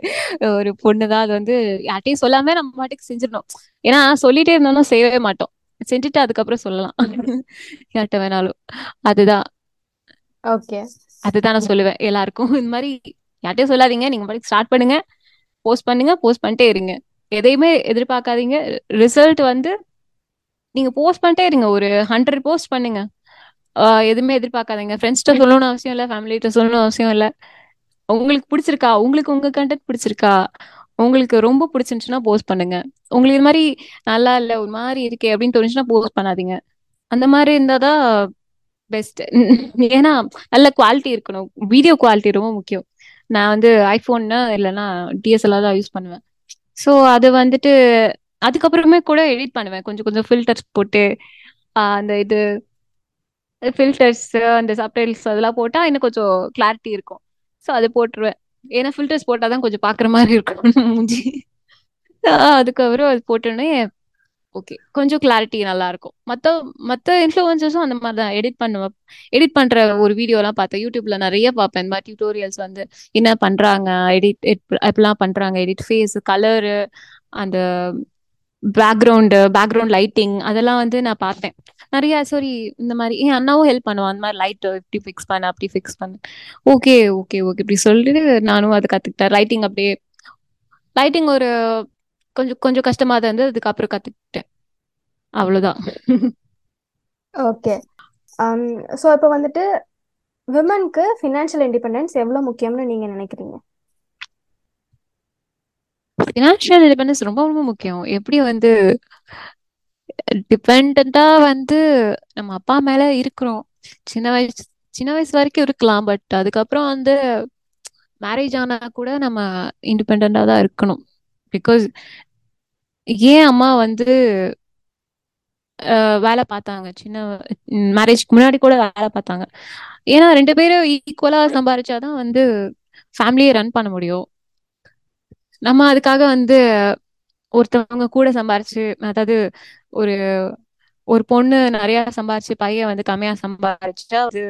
ஒரு பொண்ணுதான். அது வந்து யார்ட்டையும் சொல்லாம நம்ம மாட்டுக்கு செஞ்சிடணும். ஏன்னா சொல்லிட்டே இருந்தாலும் செய்யவே மாட்டோம். செஞ்சுட்டு அதுக்கப்புறம் சொல்லலாம். யார்கிட்ட வேணாலும். அதுதான். ஓகே. அதுதான் நான் சொல்லுவேன் எல்லாருக்கும். இந்த மாதிரி யார்ட்டையும் சொல்லாதீங்க. நீங்க பாட்டுக்கு ஸ்டார்ட் பண்ணுங்க. போஸ்ட் பண்ணுங்க. போஸ்ட் பண்ணிட்டே இருங்க. எதையுமே எதிர்பார்க்காதீங்க. ரிசல்ட் வந்து நீங்க போஸ்ட் பண்ணிட்டே இருங்க. ஒரு ஹண்ட்ரட் போஸ்ட் பண்ணுங்க. எதுவுமே எதிர்பார்க்காதீங்க. ஃப்ரெண்ட்ஸ்கிட்ட சொல்லணும்னு அவசியம் இல்லை. ஃபேமிலிகிட்ட சொல்லணும்னு அவசியம் இல்லை. உங்களுக்கு பிடிச்சிருக்கா? உங்களுக்கு உங்க கண்டென்ட் பிடிச்சிருக்கா? உங்களுக்கு ரொம்ப பிடிச்சிருந்துச்சுன்னா போஸ்ட் பண்ணுங்க. உங்களுக்கு இது மாதிரி நல்லா இல்லை ஒரு மாதிரி இருக்கே அப்படின்னு தோணுச்சுன்னா போஸ்ட் பண்ணாதீங்க. அந்த மாதிரி இருந்தாதான் பெஸ்ட் ஏன்னா நல்ல குவாலிட்டி இருக்கணும். வீடியோ குவாலிட்டி ரொம்ப முக்கியம். நான் வந்து ஐஃபோன்னா இல்லைன்னா டிஎஸ்எல்ஆர் தான் யூஸ் பண்ணுவேன். ஸோ அது வந்துட்டு அதுக்கப்புறமே கூட எடிட் பண்ணுவேன். கொஞ்சம் கொஞ்சம் ஃபில்டர்ஸ் போட்டு அந்த இது ஃபில்டர்ஸ் அந்த சப்டைல்ஸ் அதெல்லாம் போட்டால் இன்னும் கொஞ்சம் கிளாரிட்டி இருக்கும். ஸோ அது போட்டுருவேன். ஏன்னா ஃபில்டர்ஸ் போட்டால் தான் கொஞ்சம் பார்க்குற மாதிரி இருக்கும். மூஞ்சி. அதுக்கப்புறம் அது போட்டோன்னே ஓகே கொஞ்சம் கிளாரிட்டி நல்லா இருக்கும் மற்ற மற்ற இன்ஃப்ளூயன்சஸும் அந்த மாதிரி தான் எடிட் பண்ணுவேன் எடிட் பண்ற ஒரு வீடியோலாம் பார்த்தேன். யூடியூப்ல நிறைய பார்ப்பேன். இந்த மாதிரி டியூட்டோரியல்ஸ் வந்து என்ன பண்றாங்க எடிட் எப்படிலாம் பண்றாங்க எடிட் ஃபேஸ் கலரு அந்த பேக்ரவுண்டு பேக்ரவுண்ட் லைட்டிங் அதெல்லாம் வந்து நான் பார்த்தேன். நிறைய சாரி இந்த மாதிரி என் அண்ணாவும் ஹெல்ப் பண்ணுவான். அந்த மாதிரி லைட் இப்படி ஃபிக்ஸ் பண்ண அப்படி ஃபிக்ஸ் பண்ண. ஓகே ஓகே ஓகே இப்படி சொல்லிட்டு நானும் அதை கற்றுக்கிட்டேன் லைட்டிங் அப்படியே லைட்டிங் ஒரு கொஞ்சம் கொஞ்சம் கஷ்டமா தான் இருந்து அதுக்கப்புறம் கற்றுக்கிட்டேன் அவ்வளோதான் ஓகே ஸோ இப்போ வந்துட்டு விமனுக்கு ஃபினான்ஷியல் இண்டிபெண்டன்ஸ் எவ்வளோ முக்கியம்னு நீங்கள் நினைக்கிறீங்க? ஃபினான்ஷியல் இண்டிபெண்டன்ஸ் ரொம்ப ரொம்ப முக்கியம். எப்படி வந்து டிபெண்டா வந்து நம்ம அப்பா மேல இருக்கிறோம். சின்ன வயசு சின்ன வயசு வரைக்கும் இருக்கலாம் பட் அதுக்கப்புறம் வந்து மேரேஜ் ஆனா கூட நம்ம இண்டிபெண்டா தான் இருக்கணும். பிகாஸ் ஏன் அம்மா வந்து வேலை பார்த்தாங்க? சின்ன மேரேஜ்க்கு முன்னாடி கூட வேலை பார்த்தாங்க. ஏன்னா ரெண்டு பேரும் ஈக்குவலா சம்பாரிச்சாதான் வந்து ஃபேமிலியை ரன் பண்ண முடியும். நம்ம அதுக்காக வந்து ஒருத்தவங்க கூட சம்பாரிச்சு அதாவது ஒரு ஒரு பொண்ணு நிறைய சம்பாரிச்சு பையன் வந்து கம்மியா சம்பாரிச்சுட்டா அது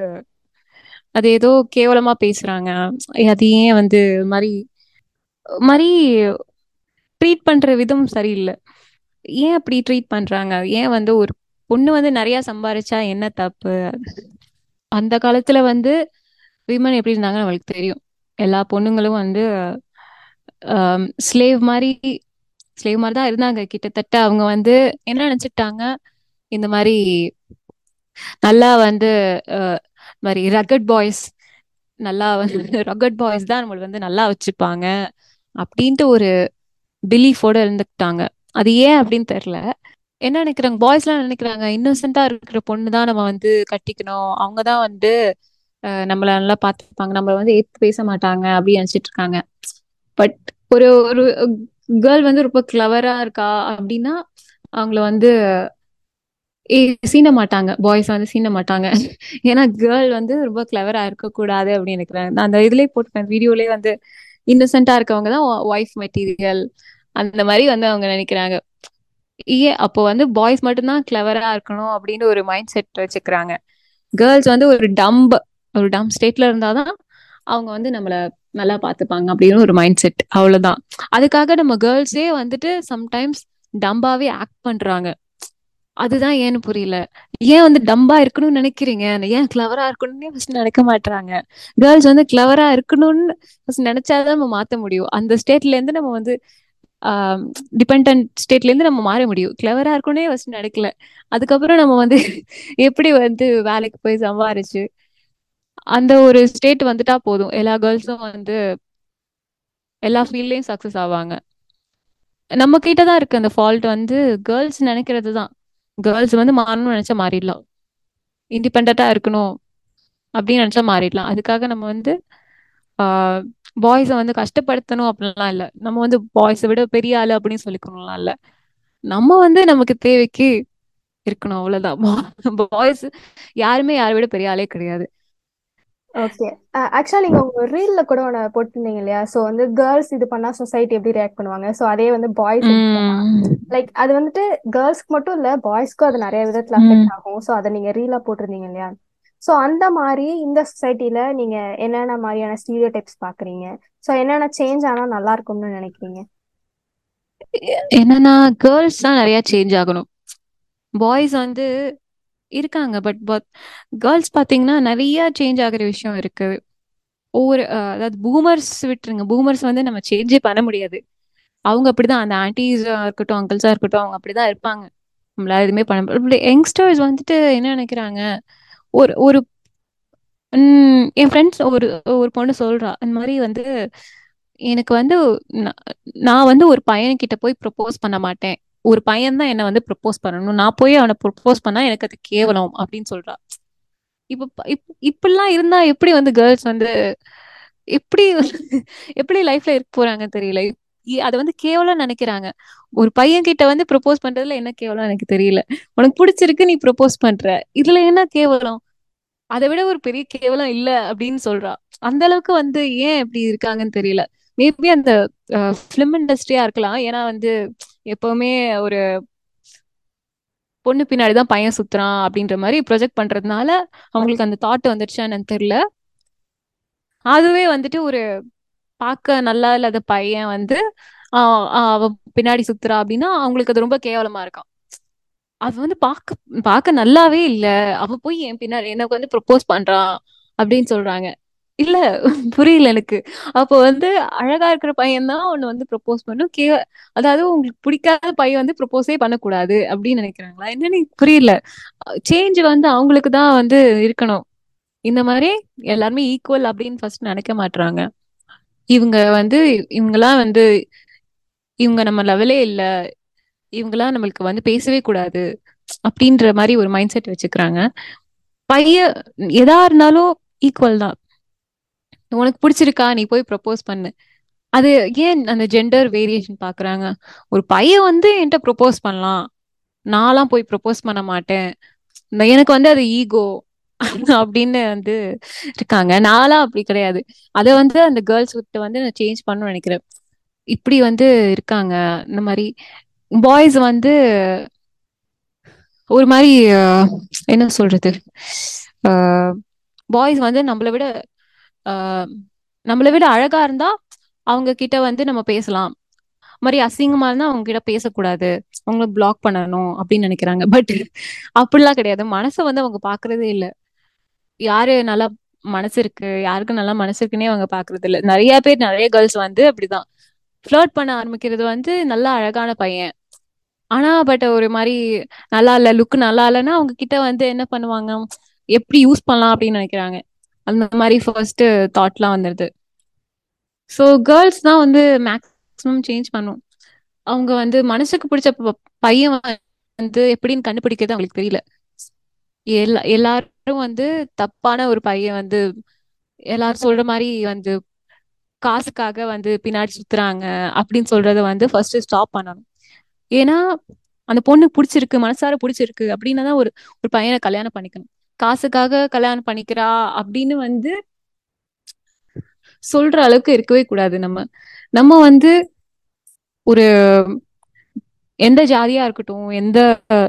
அது ஏதோ கேவலமா பேசுறாங்க. அது ஏன் வந்து மாதிரி மாதிரி ட்ரீட் பண்ற விதம் சரியில்லை. ஏன் அப்படி ட்ரீட் பண்றாங்க? ஏன் வந்து ஒரு பொண்ணு வந்து நிறைய சம்பாரிச்சா என்ன தப்பு? அந்த காலத்துல வந்து விமன் எப்படி இருந்தாங்கன்னு நம்மளுக்கு தெரியும். எல்லா பொண்ணுங்களும் வந்து ஸ்லேவ் மாதிரி ஸ்லேவ் மாதிரி தான் இருந்தாங்க. கிட்டத்தட்ட அவங்க வந்து என்ன நினைச்சிட்டாங்க? இந்த மாதிரி நல்லா வந்து மாதிரி ரகட் பாய்ஸ் நல்லா வந்து ரகட் பாய்ஸ் தான் நம்மளை வந்து நல்லா வச்சுப்பாங்க அப்படின்ட்டு ஒரு பிலீஃபோட இருந்துக்கிட்டாங்க. அது ஏன் அப்படின்னு தெரியல. என்ன நினைக்கிறாங்க? பாய்ஸ் எல்லாம் நினைக்கிறாங்க? இன்னோசென்டா இருக்கிற பொண்ணு தான் நம்ம வந்து கட்டிக்கணும். அவங்கதான் வந்து நம்மள நல்லா பார்த்துப்பாங்க. நம்மள வந்து ஏத்து பேச மாட்டாங்க அப்படின்னு நினைச்சிட்டு இருக்காங்க. பட் ஒரு ஒரு கேர்ள் வந்து ரொம்ப கிளவரா இருக்கா அப்படின்னா அவங்கள வந்து சீன மாட்டாங்க. பாய்ஸ் வந்து சீன மாட்டாங்க. ஏன்னா கேர்ள் வந்து ரொம்ப கிளவரா இருக்கக்கூடாது அப்படின்னு நினைக்கிறேன். நான் அந்த இதுலயே போட்டுப்பேன் வீடியோலயே வந்து இன்னசென்டா இருக்கவங்க தான் ஒய்ஃப் மெட்டீரியல் அந்த மாதிரி வந்து அவங்க நினைக்கிறாங்க. ஏன் அப்போ வந்து பாய்ஸ் மட்டும்தான் கிளவரா இருக்கணும் அப்படின்னு ஒரு மைண்ட் செட் வச்சுக்கிறாங்க. கேர்ள்ஸ் வந்து ஒரு டம்ப் ஒரு டம் ஸ்டேட்ல இருந்தாதான் அவங்க வந்து நம்மள நல்லா பார்த்துப்பாங்க அப்படின்னு ஒரு மைண்ட் செட் அவ்வளவுதான். அதுக்காக நம்ம கேர்ள்ஸே வந்துட்டு சம்டைம்ஸ் டம்பாவே ஆக்ட் பண்றாங்க. அதுதான் ஏன்னு புரியல. ஏன் வந்து டம்பா இருக்கணும்னு நினைக்கிறீங்க? ஏன் கிளவரா இருக்கணும்னே ஃபர்ஸ்ட் நினைக்க மாட்டாங்க கேர்ள்ஸ் வந்து கிளவரா இருக்கணும்னு ஃபர்ஸ்ட் நினைச்சாதான் நம்ம மாத்த முடியும். அந்த ஸ்டேட்ல இருந்து நம்ம வந்து டிபெண்ட் ஸ்டேட்ல இருந்து நம்ம மாற முடியும். கிளவரா இருக்கணும்னே ஃபர்ஸ்ட் நினைக்கல. அதுக்கப்புறம் நம்ம வந்து எப்படி வந்து வேலைக்கு போய் சம்பாரிச்சு அந்த ஒரு ஸ்டேட் வந்துட்டா போதும். எல்லா கேர்ள்ஸும் வந்து எல்லா ஃபீல்ட்லயும் சக்சஸ் ஆவாங்க. நம்ம கிட்ட தான் இருக்கு அந்த ஃபால்ட் வந்து கேர்ள்ஸ் நினைக்கிறது தான். கேர்ள்ஸ் வந்து மாறணும்னு நினைச்சா மாறிடலாம். இண்டிபெண்டா இருக்கணும் அப்படின்னு நினைச்சா மாறிடலாம். அதுக்காக நம்ம வந்து பாய்ஸை வந்து கஷ்டப்படுத்தணும் அப்படின்லாம் இல்லை. நம்ம வந்து பாய்ஸை விட பெரிய ஆளு அப்படின்னு சொல்லிக்கணும்லாம் இல்லை. நம்ம வந்து நமக்கு தேவைக்கு இருக்கணும் அவ்வளவுதான். பாய்ஸ் யாருமே யாரை விட பெரிய ஆளே கிடையாது. ஓகே ஆக்சுவலா நீங்க உங்க ரீல்ல கூட ஒன்று போட்டிருந்தீங்க இல்லையா? ஸோ வந்து கேர்ள்ஸ் இது பண்ணா சொசைட்டி எப்படி ரியாக்ட் பண்ணுவாங்க? ஸோ அதே வந்து பாய்ஸ் லைக் அது வந்துட்டு கேர்ள்ஸ்க்கு மட்டும் இல்ல பாய்ஸ்க்கும் அது நிறைய விதத்துல அஃபெக்ட் ஆகும். ஸோ அதை நீங்க ரீலா போட்டிருந்தீங்க இல்லையா? ஸோ அந்த மாதிரி இந்த சொசைட்டில நீங்க என்னென்ன மாதிரியான ஸ்டீரியோ டைப்ஸ் பாக்குறீங்க? ஸோ என்னென்ன சேஞ்ச் ஆனா நல்லா இருக்கும்னு நினைக்கிறீங்க? என்னன்னா கேர்ள்ஸ் தான் நிறைய சேஞ்ச் ஆகணும். பாய்ஸ் வந்து இருக்காங்க பட் பட் கேர்ள்ஸ் பார்த்தீங்கன்னா நிறைய சேஞ்ச் ஆகிற விஷயம் இருக்கு. ஒவ்வொரு அதாவது பூமர்ஸ் விட்டுருங்க. பூமர்ஸ் வந்து நம்ம சேஞ்சே பண்ண முடியாது. அவங்க அப்படிதான். அந்த ஆன்டிஸா இருக்கட்டும் அங்கிள்ஸா இருக்கட்டும் அவங்க அப்படிதான் இருப்பாங்க. நம்மளால எதுவுமே பண்ண முடியாது. யங்ஸ்டர்ஸ் வந்துட்டு என்ன நினைக்கிறாங்க? ஒரு ஒரு என் ஃப்ரெண்ட்ஸ் ஒரு ஒரு பொண்ணு சொல்றா இந்த மாதிரி வந்து எனக்கு வந்து நான் வந்து ஒரு பையன்கிட்ட போய் ப்ரப்போஸ் பண்ண மாட்டேன். ஒரு பையன் தான் என்ன வந்து ப்ரப்போஸ் பண்ணணும். நான் போய் அவனை ப்ரப்போஸ் பண்ணா எனக்கு அது கேவலம் அப்படின்னு சொல்றா. இப்ப இப்படிலாம் இருந்தா எப்படி வந்து கேர்ள்ஸ் வந்து எப்படி எப்படி லைஃப்ல இருக்க போறாங்க தெரியல. அதை வந்து கேவலம் நினைக்கிறாங்க. ஒரு பையன் கிட்ட வந்து ப்ரப்போஸ் பண்றதுல என்ன கேவலம் எனக்கு தெரியல. உனக்கு பிடிச்சிருக்கு நீ ப்ரப்போஸ் பண்ற. இதுல என்ன கேவலம்? அதை விட ஒரு பெரிய கேவலம் இல்ல அப்படின்னு சொல்றா. அந்த அளவுக்கு வந்து ஏன் இப்படி இருக்காங்கன்னு தெரியல. மேபி அந்த ஃபிலிம் இண்டஸ்ட்ரியா இருக்கலாம். ஏன்னா வந்து எப்பவுமே ஒரு பொண்ணு பின்னாடிதான் பையன் சுத்துறான் அப்படின்ற மாதிரி ப்ரொஜெக்ட் பண்றதுனால அவங்களுக்கு அந்த தாட் வந்துடுச்சான்னு தெரியல. அதுவே வந்துட்டு ஒரு பார்க்க நல்லா இல்லாத பையன் வந்து அவ பின்னாடி சுத்துறா அப்படின்னா அவங்களுக்கு அது ரொம்ப கேவலமா இருக்கான். அது வந்து பார்க்க பார்க்க நல்லாவே இல்ல. அவ போய் என் பின்னாடி எனக்கு வந்து ப்ரொபோஸ் பண்றான் அப்படின்னு சொல்றாங்க. இல்ல புரியல எனக்கு. அப்போ வந்து அழகா இருக்கிற பையன் தான் ஒண்ணு வந்து ப்ரொபோஸ் பண்ணும். கே அதாவது உங்களுக்கு பிடிக்காத பையன் வந்து ப்ரொபோஸே பண்ணக்கூடாது அப்படின்னு நினைக்கிறாங்களா? என்னன்னு புரியல. சேஞ்ச் வந்து அவங்களுக்கு தான் வந்து இருக்கணும். இந்த மாதிரி எல்லாருமே ஈக்குவல் அப்படின்னு ஃபர்ஸ்ட் நினைக்க மாட்டுறாங்க இவங்க வந்து இவங்கெல்லாம் வந்து இவங்க நம்ம லெவலே இல்ல. இவங்கெல்லாம் நம்மளுக்கு வந்து பேசவே கூடாது அப்படின்ற மாதிரி ஒரு மைண்ட் செட் வச்சுக்கிறாங்க. பைய எதா இருந்தாலும் ஈக்குவல் தான். உனக்கு பிடிச்சிருக்கா? நீ போய் ப்ரப்போஸ் பண்ணு. அது ஏன் அந்த ஜெண்டர் வேரியேஷன் பாக்குறாங்க? ஒரு பையன் வந்து என்கிட்ட ப்ரொப்போஸ் பண்ணலாம். நான்லாம் போய் ப்ரொப்போஸ் பண்ண மாட்டேன். எனக்கு வந்து அது ஈகோ அப்படின்னு வந்து இருக்காங்க. நான்லாம் அப்படி கிடையாது. அதை வந்து அந்த கேர்ள்ஸ் கிட்ட வந்து நான் சேஞ்ச் பண்ணணும்னு நினைக்கிறேன். இப்படி வந்து இருக்காங்க. இந்த மாதிரி பாய்ஸ் வந்து ஒரு மாதிரி என்ன சொல்றது? பாய்ஸ் வந்து நம்மளை விட நம்மளை விட அழகா இருந்தா அவங்க கிட்ட வந்து நம்ம பேசலாம். மாதிரி அசிங்கமா இருந்தா அவங்க கிட்ட பேசக்கூடாது. அவங்கள பிளாக் பண்ணணும் அப்படின்னு நினைக்கிறாங்க. பட் அப்படிலாம் கிடையாது. மனசை வந்து அவங்க பாக்குறதே இல்லை. யாரு நல்லா மனசு இருக்கு? யாருக்கு நல்லா மனசு இருக்குன்னே அவங்க பாக்குறது இல்லை. நிறைய பேர் நிறைய கேர்ள்ஸ் வந்து அப்படிதான். ஃபிளர்ட் பண்ண ஆரம்பிக்கிறது வந்து நல்லா அழகான பையன். ஆனா பட் ஒரு மாதிரி நல்லா இல்ல லுக் நல்லா இல்லைன்னா அவங்க கிட்ட வந்து என்ன பண்ணுவாங்க? எப்படி யூஸ் பண்ணலாம் அப்படின்னு நினைக்கிறாங்க. அந்த மாதிரி ஃபர்ஸ்ட் தாட்லாம் வந்துருது. ஸோ கேர்ள்ஸ் தான் வந்து மேக்ஸிமம் சேஞ்ச் பண்ணும். அவங்க வந்து மனசுக்கு பிடிச்ச பையன் வந்து எப்படின்னு கண்டுபிடிக்கிறது அவங்களுக்கு தெரியல. எல்லா எல்லாரும் வந்து தப்பான ஒரு பையன் வந்து எல்லாரும் சொல்ற மாதிரி வந்து காசுக்காக வந்து பின்னாடி சுத்துறாங்க அப்படின்னு சொல்றத வந்து ஃபர்ஸ்ட் ஸ்டாப் பண்ணணும். ஏன்னா அந்த பொண்ணு பிடிச்சிருக்கு மனசார பிடிச்சிருக்கு அப்படின்னா தான் ஒரு ஒரு பையனை கல்யாணம் பண்ணிக்கணும். காசுக்காக கல்யாணம் பண்ணிக்கிறா அப்படின்னு வந்து சொல்ற அளவுக்கு இருக்கவே கூடாது நம்ம. நம்ம வந்து ஒரு எந்த ஜாதியா இருக்கட்டும் எந்த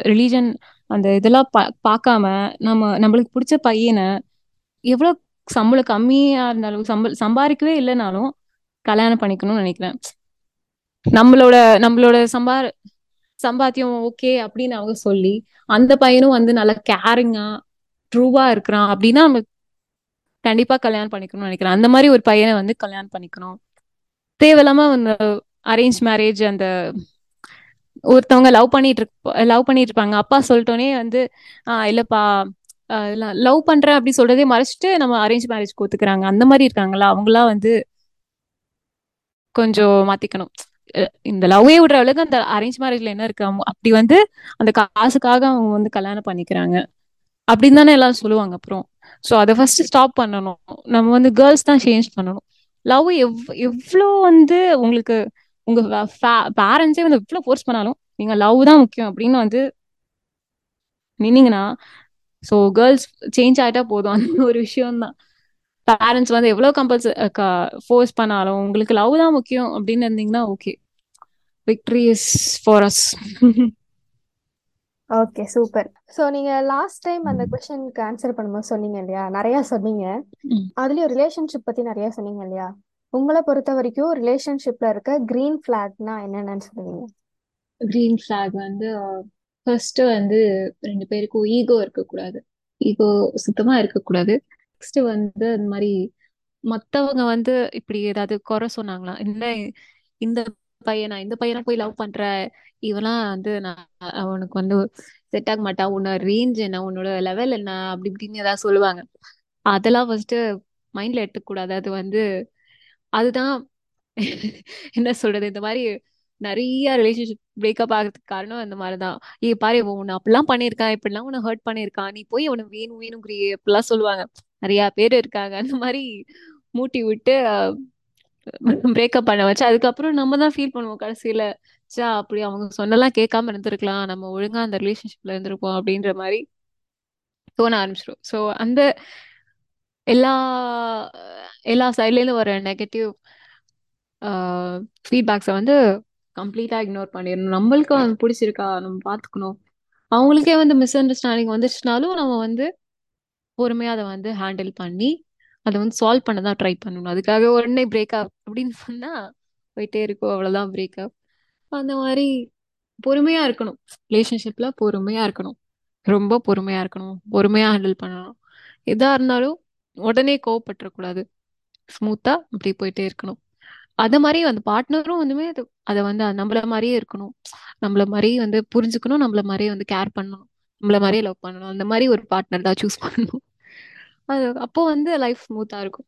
ரிலீஜன் அந்த இதெல்லாம் பா பார்க்காம நம்ம நம்மளுக்கு பிடிச்ச பையனை எவ்வளோ சம்பளம் கம்மியா இருந்தாலும் சம்ப சம்பாதிக்கவே இல்லைனாலும் கல்யாணம் பண்ணிக்கணும்னு நினைக்கிறேன். நம்மளோட நம்மளோட சம்பார் சம்பாத்தியம் ஓகே அப்படின்னு அவங்க சொல்லி அந்த பையனும் வந்து நல்லா கேரிங்கா ட்ரூவா இருக்கிறான் அப்படின்னா நம்ம கண்டிப்பா கல்யாணம் பண்ணிக்கணும்னு நினைக்கிறேன். அந்த மாதிரி ஒரு பையனை வந்து கல்யாணம் பண்ணிக்கணும். தேவையில்லாம அந்த அரேஞ்ச் மேரேஜ் அந்த ஒருத்தவங்க லவ் பண்ணிட்டு இருப்ப லவ் பண்ணிட்டு இருப்பாங்க. அப்பா சொல்லிட்டோனே வந்து ஆஹ் இல்லப்பா லவ் பண்றேன் அப்படி சொல்றதே மறைச்சிட்டு நம்ம அரேஞ்ச் மேரேஜ் கொடுத்துக்கிறாங்க அந்த மாதிரி இருக்காங்களா அவங்களாம் வந்து கொஞ்சம் மாத்திக்கணும். இந்த லவ்வே விடுற அளவுக்கு அந்த அரேஞ்ச் மேரேஜ்ல என்ன இருக்கு? அப்படி வந்து அந்த காசுக்காக அவங்க வந்து கல்யாணம் பண்ணிக்கிறாங்க. அப்படின்னு தானே எல்லாரும் சொல்லுவாங்க அப்புறம். ஸோ அதை ஃபர்ஸ்ட் ஸ்டாப் பண்ணணும். நம்ம வந்து கேர்ள்ஸ் தான் சேஞ்ச் பண்ணணும். லவ் எவ் எவ்வளோ வந்து உங்களுக்கு உங்க பேரண்ட்ஸே வந்து எவ்வளோ ஃபோர்ஸ் பண்ணாலும் நீங்க லவ் தான் முக்கியம் அப்படின்னு வந்து நின்னீங்கன்னா ஸோ கேர்ள்ஸ் சேஞ்ச் ஆயிட்டா போதும். அந்த ஒரு விஷயம் தான் பேரண்ட்ஸ் வந்து எவ்வளோ கம்பல்ஸ் ஃபோர்ஸ் பண்ணாலும் உங்களுக்கு லவ் தான் முக்கியம் அப்படின்னு இருந்தீங்கன்னா okay victory is for us okay super so நீங்கள் லாஸ்ட் டைம் அந்த கொஷனுக்கு ஆன்சர் பண்ணும்போது சொன்னீங்க இல்லையா? நிறையா சொன்னீங்க. அதுலேயும் ரிலேஷன்ஷிப் பற்றி நிறையா சொன்னீங்க இல்லையா? உங்களை பொறுத்த வரைக்கும் ரிலேஷன்ஷிப்பில் இருக்க க்ரீன் ஃப்ளாக்னா என்னென்னு சொல்லுவீங்க கிரீன் ஃபிளாக் வந்து ஃபர்ஸ்ட் வந்து ரெண்டு பேருக்கும் ஈகோ இருக்கக்கூடாது. ஈகோ சுத்தமா இருக்கக்கூடாது. நெக்ஸ்ட் வந்து அந்த மாதிரி மத்தவங்க வந்து இப்படி ஏதாவது குறை சொன்னாங்களா? இந்த இந்த பையனா? இந்த பையனா போய் லவ் பண்ற? இவெல்லாம் வந்து நான் அவனுக்கு வந்து செட் ஆக மாட்டான் உன்னோட ரேஞ்ச் என்ன? உன்னோட லெவல் என்ன? அப்படி இப்படின்னு ஏதாவது சொல்லுவாங்க. அதெல்லாம் ஃபர்ஸ்ட் மைண்ட்ல எடுத்துக்கூடாது அது வந்து அதுதான் என்ன சொல்றது? இந்த மாதிரி நிறைய ரிலேஷன்ஷிப் பிரேக்கப் ஆகிறதுக்கு காரணம் அந்த மாதிரிதான். ஏ பாரு இவன் உன்னை அப்படிலாம் பண்ணியிருக்கான். இப்படிலாம் உன்னை ஹர்ட் பண்ணியிருக்கான். நீ போய் அவனை வேணும் வேணுங்கிறியே. அப்படிலாம் சொல்லுவாங்க. நிறைய பேர் இருக்காங்க. அந்த மாதிரி மூட்டி விட்டு பிரேக்கப் பண்ண வச்சு அதுக்கப்புறம் நம்ம தான் ஃபீல் பண்ணுவோம் கடைசியில. சா அப்படி அவங்க சொன்னெல்லாம் கேட்காம இருந்திருக்கலாம். நம்ம ஒழுங்கா அந்த ரிலேஷன்ஷிப்ல இருந்திருப்போம் அப்படின்ற மாதிரி தோண ஆரம்பிச்சிடும் ஸோ அந்த எல்லா எல்லா சைட்லேருந்து வர நெகட்டிவ் ஃபீட்பேக்ஸை வந்து கம்ப்ளீட்டாக இக்னோர் பண்ணிடணும். நம்மளுக்கு அது பிடிச்சிருக்கா? நம்ம பார்த்துக்கணும். அவங்களுக்கே வந்து மிஸ் அண்டர்ஸ்டாண்டிங் வந்துச்சுனாலும் நம்ம வந்து பொறுமையாக அதை வந்து ஹேண்டில் பண்ணி அதை வந்து சால்வ் பண்ண தான் ட்ரை பண்ணணும். அதுக்காக உடனே பிரேக்கப் அப்படின்னு சொன்னா போயிட்டே இருக்கும். அவ்வளோதான் பிரேக்கப் அந்த மாதிரி பொறுமையா இருக்கணும். ரிலேஷன்ஷிப்ல பொறுமையா இருக்கணும். ரொம்ப பொறுமையா இருக்கணும். பொறுமையா ஹேண்டில் பண்ணணும். எதா இருந்தாலும் உடனே கோவப்பட்டுறக்கூடாது. ஸ்மூத்தா அப்படி போயிட்டே இருக்கணும். அதை மாதிரி அந்த பார்ட்னரும் வந்துமே அது அதை வந்து நம்மள மாதிரியே இருக்கணும். நம்மள மாதிரியே வந்து புரிஞ்சுக்கணும். நம்மள மாதிரியே வந்து கேர் பண்ணணும். நம்மள மாதிரியே லவ் பண்ணணும். அந்த மாதிரி ஒரு பார்ட்னர் தான் சூஸ் பண்ணணும். அது அப்போ வந்து லைஃப் ஸ்மூத்தா இருக்கும்.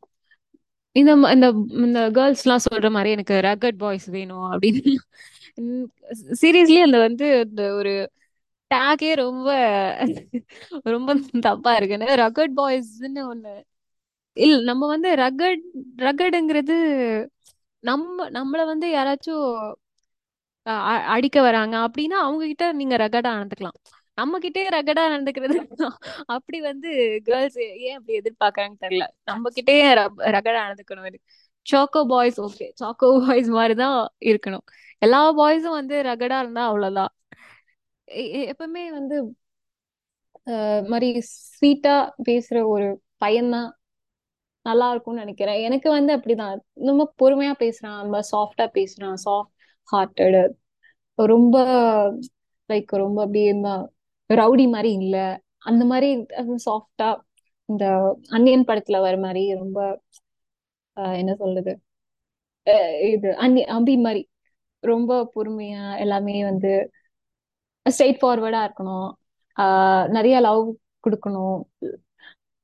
இந்த ம- இந்த இந்த கேர்ள்ஸ்லாம் சொல்ற மாதிரி எனக்கு ரகட் பாய்ஸ் வேணும் அப்படின்னு. சீரியஸ்லி அந்த வந்து இந்த ஒரு டேக்கே ரொம்ப ரொம்ப தப்பா இருக்குன்னு ரகட் பாய்ஸ்ன்னு ஒண்ணு. இல்ல நம்ம வந்து ரகட் ரகடுங்கிறது நம்ம நம்மள வந்து யாராச்சும் அ- அடிக்க வராங்க அப்படின்னா அவங்க கிட்ட நீங்க ரகடா நடந்துக்கலாம். நம்ம கிட்டே ரகடா நடந்துக்கிறது அப்படி வந்து கேர்ள்ஸ் ஏன் அப்படி எதிர்பார்க்கறாங்க தெரியல. நம்ம கிட்டே ரகடா நடந்துக்கணும். Choco boys okay choco boys மாதிரிதான் இருக்கணும். எல்லா பாய்ஸும் வந்து ரகடா இருந்தா அவ்வளவுதான். எப்பவுமே வந்து மாதிரி ஸ்வீட்டா பேசுற ஒரு பையன்தான் நல்லா இருக்கும்னு நினைக்கிறேன். எனக்கு வந்து அப்படிதான். ரொம்ப பொறுமையா பேசுறான். ரொம்ப சாஃப்டா பேசுறான். சாஃப்ட் ஹார்ட்டடு ரொம்ப லைக் ரொம்ப அப்படியே ரவுடி மாதிரி இல்ல. அந்த மாதிரி சாஃப்டா இந்த அன்னியன் படத்துல வர மாதிரி ரொம்ப என்ன சொல்றது? இது அன்னி அம்பி மாதிரி. ரொம்ப பொறுமையா எல்லாமே வந்து ஸ்ட்ரெயிட் ஃபார்வர்டா இருக்கணும். நிறைய லவ் கொடுக்கணும்.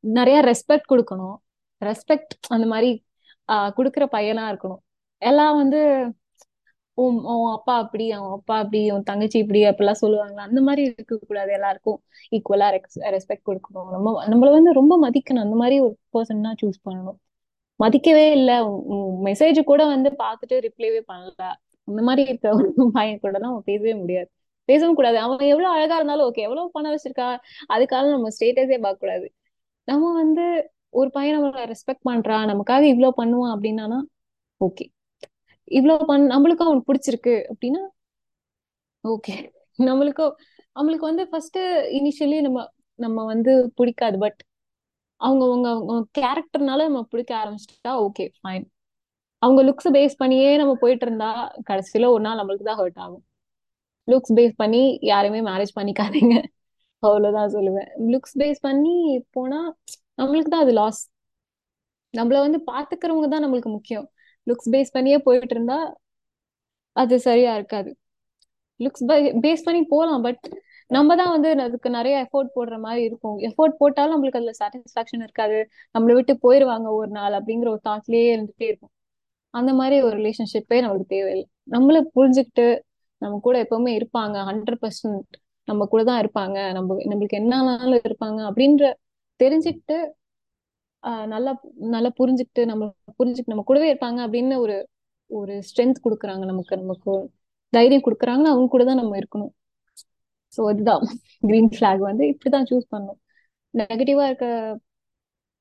நிறைய ரெஸ்பெக்ட் கொடுக்கணும். ரெஸ்பெக்ட் அந்த மாதிரி ஆஹ் கொடுக்குற பையனா இருக்கணும். எல்லாம் வந்து உன் உன் அப்பா அப்படி அவன் அப்பா அப்படி உன் தங்கச்சி இப்படி அப்படிலாம் சொல்லுவாங்களா? அந்த மாதிரி இருக்க கூடாது எல்லாருக்கும் ஈக்குவலா ரெஸ்பெக்ட் கொடுக்கணும். நம்ம நம்மள வந்து ரொம்ப மதிக்கணும். அந்த மாதிரி ஒரு பர்சன் தான் சூஸ் பண்ணணும். மதிக்கவே இல்லை. மெசேஜ் கூட வந்து பார்த்துட்டு ரிப்ளைவே பண்ணல. அந்த மாதிரி இருக்க ஒரு பையன் கூட தான் அவன் பேசவே முடியாது. பேசவும் கூடாது. அவன் எவ்வளவு அழகா இருந்தாலும் ஓகே எவ்வளவு பணம் வச்சிருக்கா? அதுக்காக நம்ம ஸ்டேட்டஸே பார்க்க கூடாது. நம்ம வந்து ஒரு பையன் நம்மள ரெஸ்பெக்ட் பண்றான் நமக்காக இவ்வளவு பண்ணுவான் அப்படின்னா ஓகே இவ்வளவு பண் நம்மளுக்கும் அவனுக்கு பிடிச்சிருக்கு அப்படின்னா ஓகே. நம்மளுக்கும் நம்மளுக்கு வந்து ஃபர்ஸ்ட் இனிஷியலி நம்ம நம்ம வந்து பிடிக்காது. பட் அவங்க அவங்க அவங்க கேரக்டர்னால நம்ம பிடிக்க ஆரம்பிச்சிட்டா ஓகே ஃபைன் அவங்க லுக்ஸ் பேஸ் பண்ணியே நம்ம போயிட்டு இருந்தா கடைசியில ஒரு நாள் நம்மளுக்கு தான் ஹர்ட் ஆகும். லுக்ஸ் பேஸ் பண்ணி யாரையுமே மேரேஜ் பண்ணிக்காதீங்க. அவ்வளவுதான் சொல்லுவேன். லுக்ஸ் பேஸ் பண்ணி போனா நம்மளுக்கு தான் அது லாஸ் நம்மள வந்து பாத்துக்கிறவங்க தான் நம்மளுக்கு முக்கியம். லுக்ஸ் பேஸ் பண்ணியே போயிட்டு இருந்தா அது சரியா இருக்காது. லுக்ஸ் பேஸ் பண்ணி போகலாம் பட் நம்ம தான் வந்து அதுக்கு நிறைய எஃபோர்ட் போடுற மாதிரி இருக்கும். எஃபோர்ட் போட்டாலும் நம்மளுக்கு அதுல சாட்டிஸ்பாக்சன் இருக்காது. நம்மளை விட்டு போயிருவாங்க ஒரு நாள் அப்படிங்கிற ஒரு தாட்லயே இருந்துட்டே இருக்கும். அந்த மாதிரி ஒரு ரிலேஷன்ஷிப்பே நமக்கு தேவையில்லை. நம்மள புரிஞ்சுக்கிட்டு நம்ம கூட எப்பவுமே இருப்பாங்க. ஹண்ட்ரட் பர்சன்ட் நம்ம கூட தான் இருப்பாங்க. நம்ம நம்மளுக்கு என்னாலும் இருப்பாங்க அப்படின்ற தெரிஞ்சுக்கிட்டு நல்லா நல்லா புரிஞ்சுக்கிட்டு நம்ம புரிஞ்சுக்கிட்டு நம்ம கூடவே இருப்பாங்க அப்படின்னு ஒரு ஒரு ஸ்ட்ரென்த் கொடுக்குறாங்க நமக்கு. நமக்கு தைரியம் கொடுக்குறாங்கன்னா அவங்க கூட தான் நம்ம இருக்கணும். ஸோ இதுதான். கிரீன் ஃபிளாக் வந்து இப்படிதான் சூஸ் பண்ணணும். நெகட்டிவா இருக்க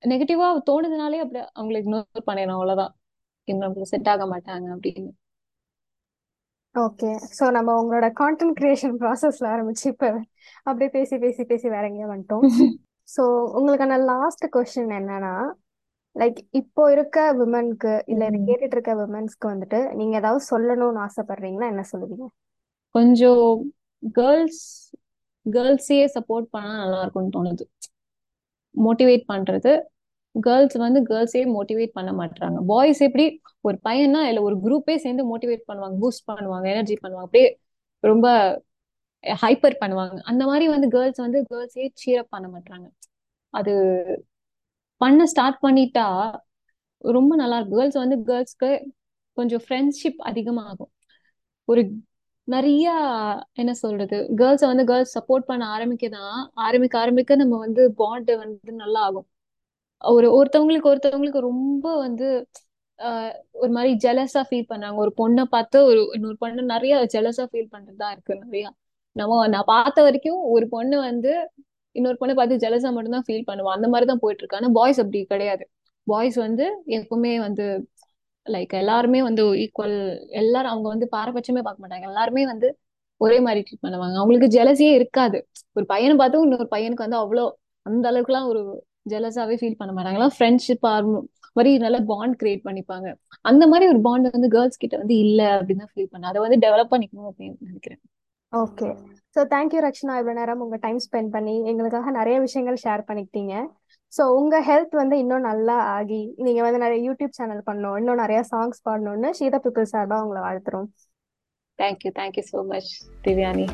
நெகட்டிவா தோணுதுனாலே அப்படி அவங்களை இக்னோர் பண்ணிடணும். அவ்வளவுதான். நம்மளுக்கு செட் ஆக மாட்டாங்க அப்படின்னு. ஓகே ஸோ நம்ம உங்களோட கான்டென்ட் கிரியேஷன் ப்ராசஸ்ல ஆரம்பிச்சு இப்போ அப்படியே பேசி பேசி பேசி வேற எங்கேயோ வந்துட்டோம். ஸோ உங்களுக்கான லாஸ்ட் கொஸ்டின் என்னன்னா லைக் இப்போ இருக்க விமனுக்கு இல்ல இதை. கேட்டுட்டு இருக்க விமன்ஸ்க்கு வந்துட்டு நீங்க ஏதாவது சொல்லணும்னு ஆசைப்படுறீங்கன்னா என்ன சொல்லுவீங்க? கொஞ்சம் கேர்ள்ஸ் கேர்ள்ஸையே சப்போர்ட் பண்ணா நல்லா இருக்கும்னு தோணுது. மோட்டிவேட் பண்றது. கேர்ள்ஸ் வந்து கேர்ள்ஸே மோட்டிவேட் பண்ண மாட்டாங்க பாய்ஸ் எப்படி ஒரு பையனா இல்ல ஒரு குரூப்பே சேர்ந்து மோட்டிவேட் பண்ணுவாங்க பூஸ்ட் பண்ணுவாங்க எனர்ஜி பண்ணுவாங்க. அப்படியே ரொம்ப ஹைப்பர் பண்ணுவாங்க. அந்த மாதிரி வந்து கேர்ள்ஸ் வந்து கேர்ள்ஸே சீரப் பண்ண மாட்டாங்க அது பண்ண ஸ்டார்ட் பண்ணிட்டா ரொம்ப நல்லா இருக்கும். கேர்ள்ஸ் வந்து கேர்ள்ஸ்க்கு கொஞ்சம் ஃப்ரெண்ட்ஷிப் அதிகமாகும். ஒரு நிறைய என்ன சொல்றது? கேர்ள்ஸை வந்து கேர்ள்ஸ் சப்போர்ட் பண்ண ஆரம்பிக்கதான் ஆரம்பிக்க ஆரம்பிக்க நம்ம வந்து பாண்ட் வந்து நல்லா ஆகும். ஒரு ஒருத்தவங்களுக்கு ஒருத்தவங்களுக்கு ரொம்ப வந்து ஆஹ் ஒரு மாதிரி ஜெலஸா ஃபீல் பண்றாங்க. ஒரு பொண்ணை பார்த்து ஒரு இன்னொரு பொண்ணு நிறைய ஜெலஸா ஃபீல் பண்றதா இருக்கு நிறைய. நம்ம நான் பார்த்த வரைக்கும் ஒரு பொண்ணு வந்து இன்னொரு பொண்ணை பார்த்து ஜெலஸா மட்டும்தான் ஃபீல் பண்ணுவான் அந்த மாதிரி தான் போயிட்டு இருக்கு பாய்ஸ் அப்படி கிடையாது. பாய்ஸ் வந்து எப்பவுமே வந்து லைக் எல்லாருமே வந்து ஈக்குவல் எல்லாரும் அவங்க வந்து பாரபட்சமே பார்க்க மாட்டாங்க. எல்லாருமே வந்து ஒரே மாதிரி ட்ரீட் பண்ணுவாங்க. அவங்களுக்கு ஜெலஸியே இருக்காது. ஒரு பையனை பார்த்தும் இன்னொரு பையனுக்கு வந்து அவ்வளோ அந்த அளவுக்குலாம் ஒரு ஜெலஸாவே ஃபீல் பண்ண மாட்டாங்க. ஃப்ரெண்ட்ஷிப் மாதிரி நல்ல பாண்ட் கிரியேட் பண்ணிப்பாங்க. அந்த மாதிரி ஒரு பாண்ட் வந்து கேர்ள்ஸ் கிட்ட வந்து இல்லை அப்படின்னு தான் ஃபீல் பண்ணேன் அதை வந்து டெவலப் பண்ணிக்கணும் அப்படின்னு நினைக்கிறேன். ஓகே ஸோ தேங்க்யூ ரக்ஷனா இவ்வளோ நேரம் உங்கள் டைம் ஸ்பெண்ட் பண்ணி எங்களுக்காக நிறைய விஷயங்கள் ஷேர் பண்ணிக்கிட்டீங்க. ஸோ உங்கள் ஹெல்த் வந்து இன்னும் நல்லா ஆகி நீங்கள் வந்து நிறைய யூடியூப் சேனல் பண்ணணும் இன்னும் நிறைய சாங்ஸ் பாடணும்னு ஷீதா பீப்புள் சார்பாக உங்களை வாழ்த்துறோம். Thank you thank you so much Divyani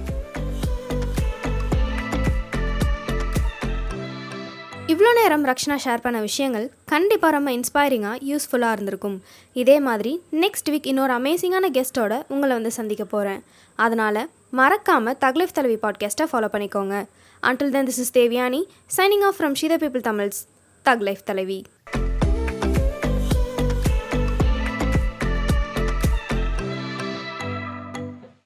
இவ்வளோ நேரம் ரக்ஷனா ஷேர் பண்ண விஷயங்கள் கண்டிப்பாக ரொம்ப இன்ஸ்பைரிங்காக யூஸ்ஃபுல்லாக இருந்திருக்கும். இதே மாதிரி நெக்ஸ்ட் வீக் இன்னொரு அமேசிங்கான கெஸ்ட்டோட உங்களை வந்து சந்திக்க போகிறேன் அதனால் மறக்காமல் தக்லீஃப் தலைவி பாட்காஸ்ட்டை ஃபாலோ பண்ணிக்கோங்க. Until then this is Devyani signing off from she the people Tamils thug life தலைவி.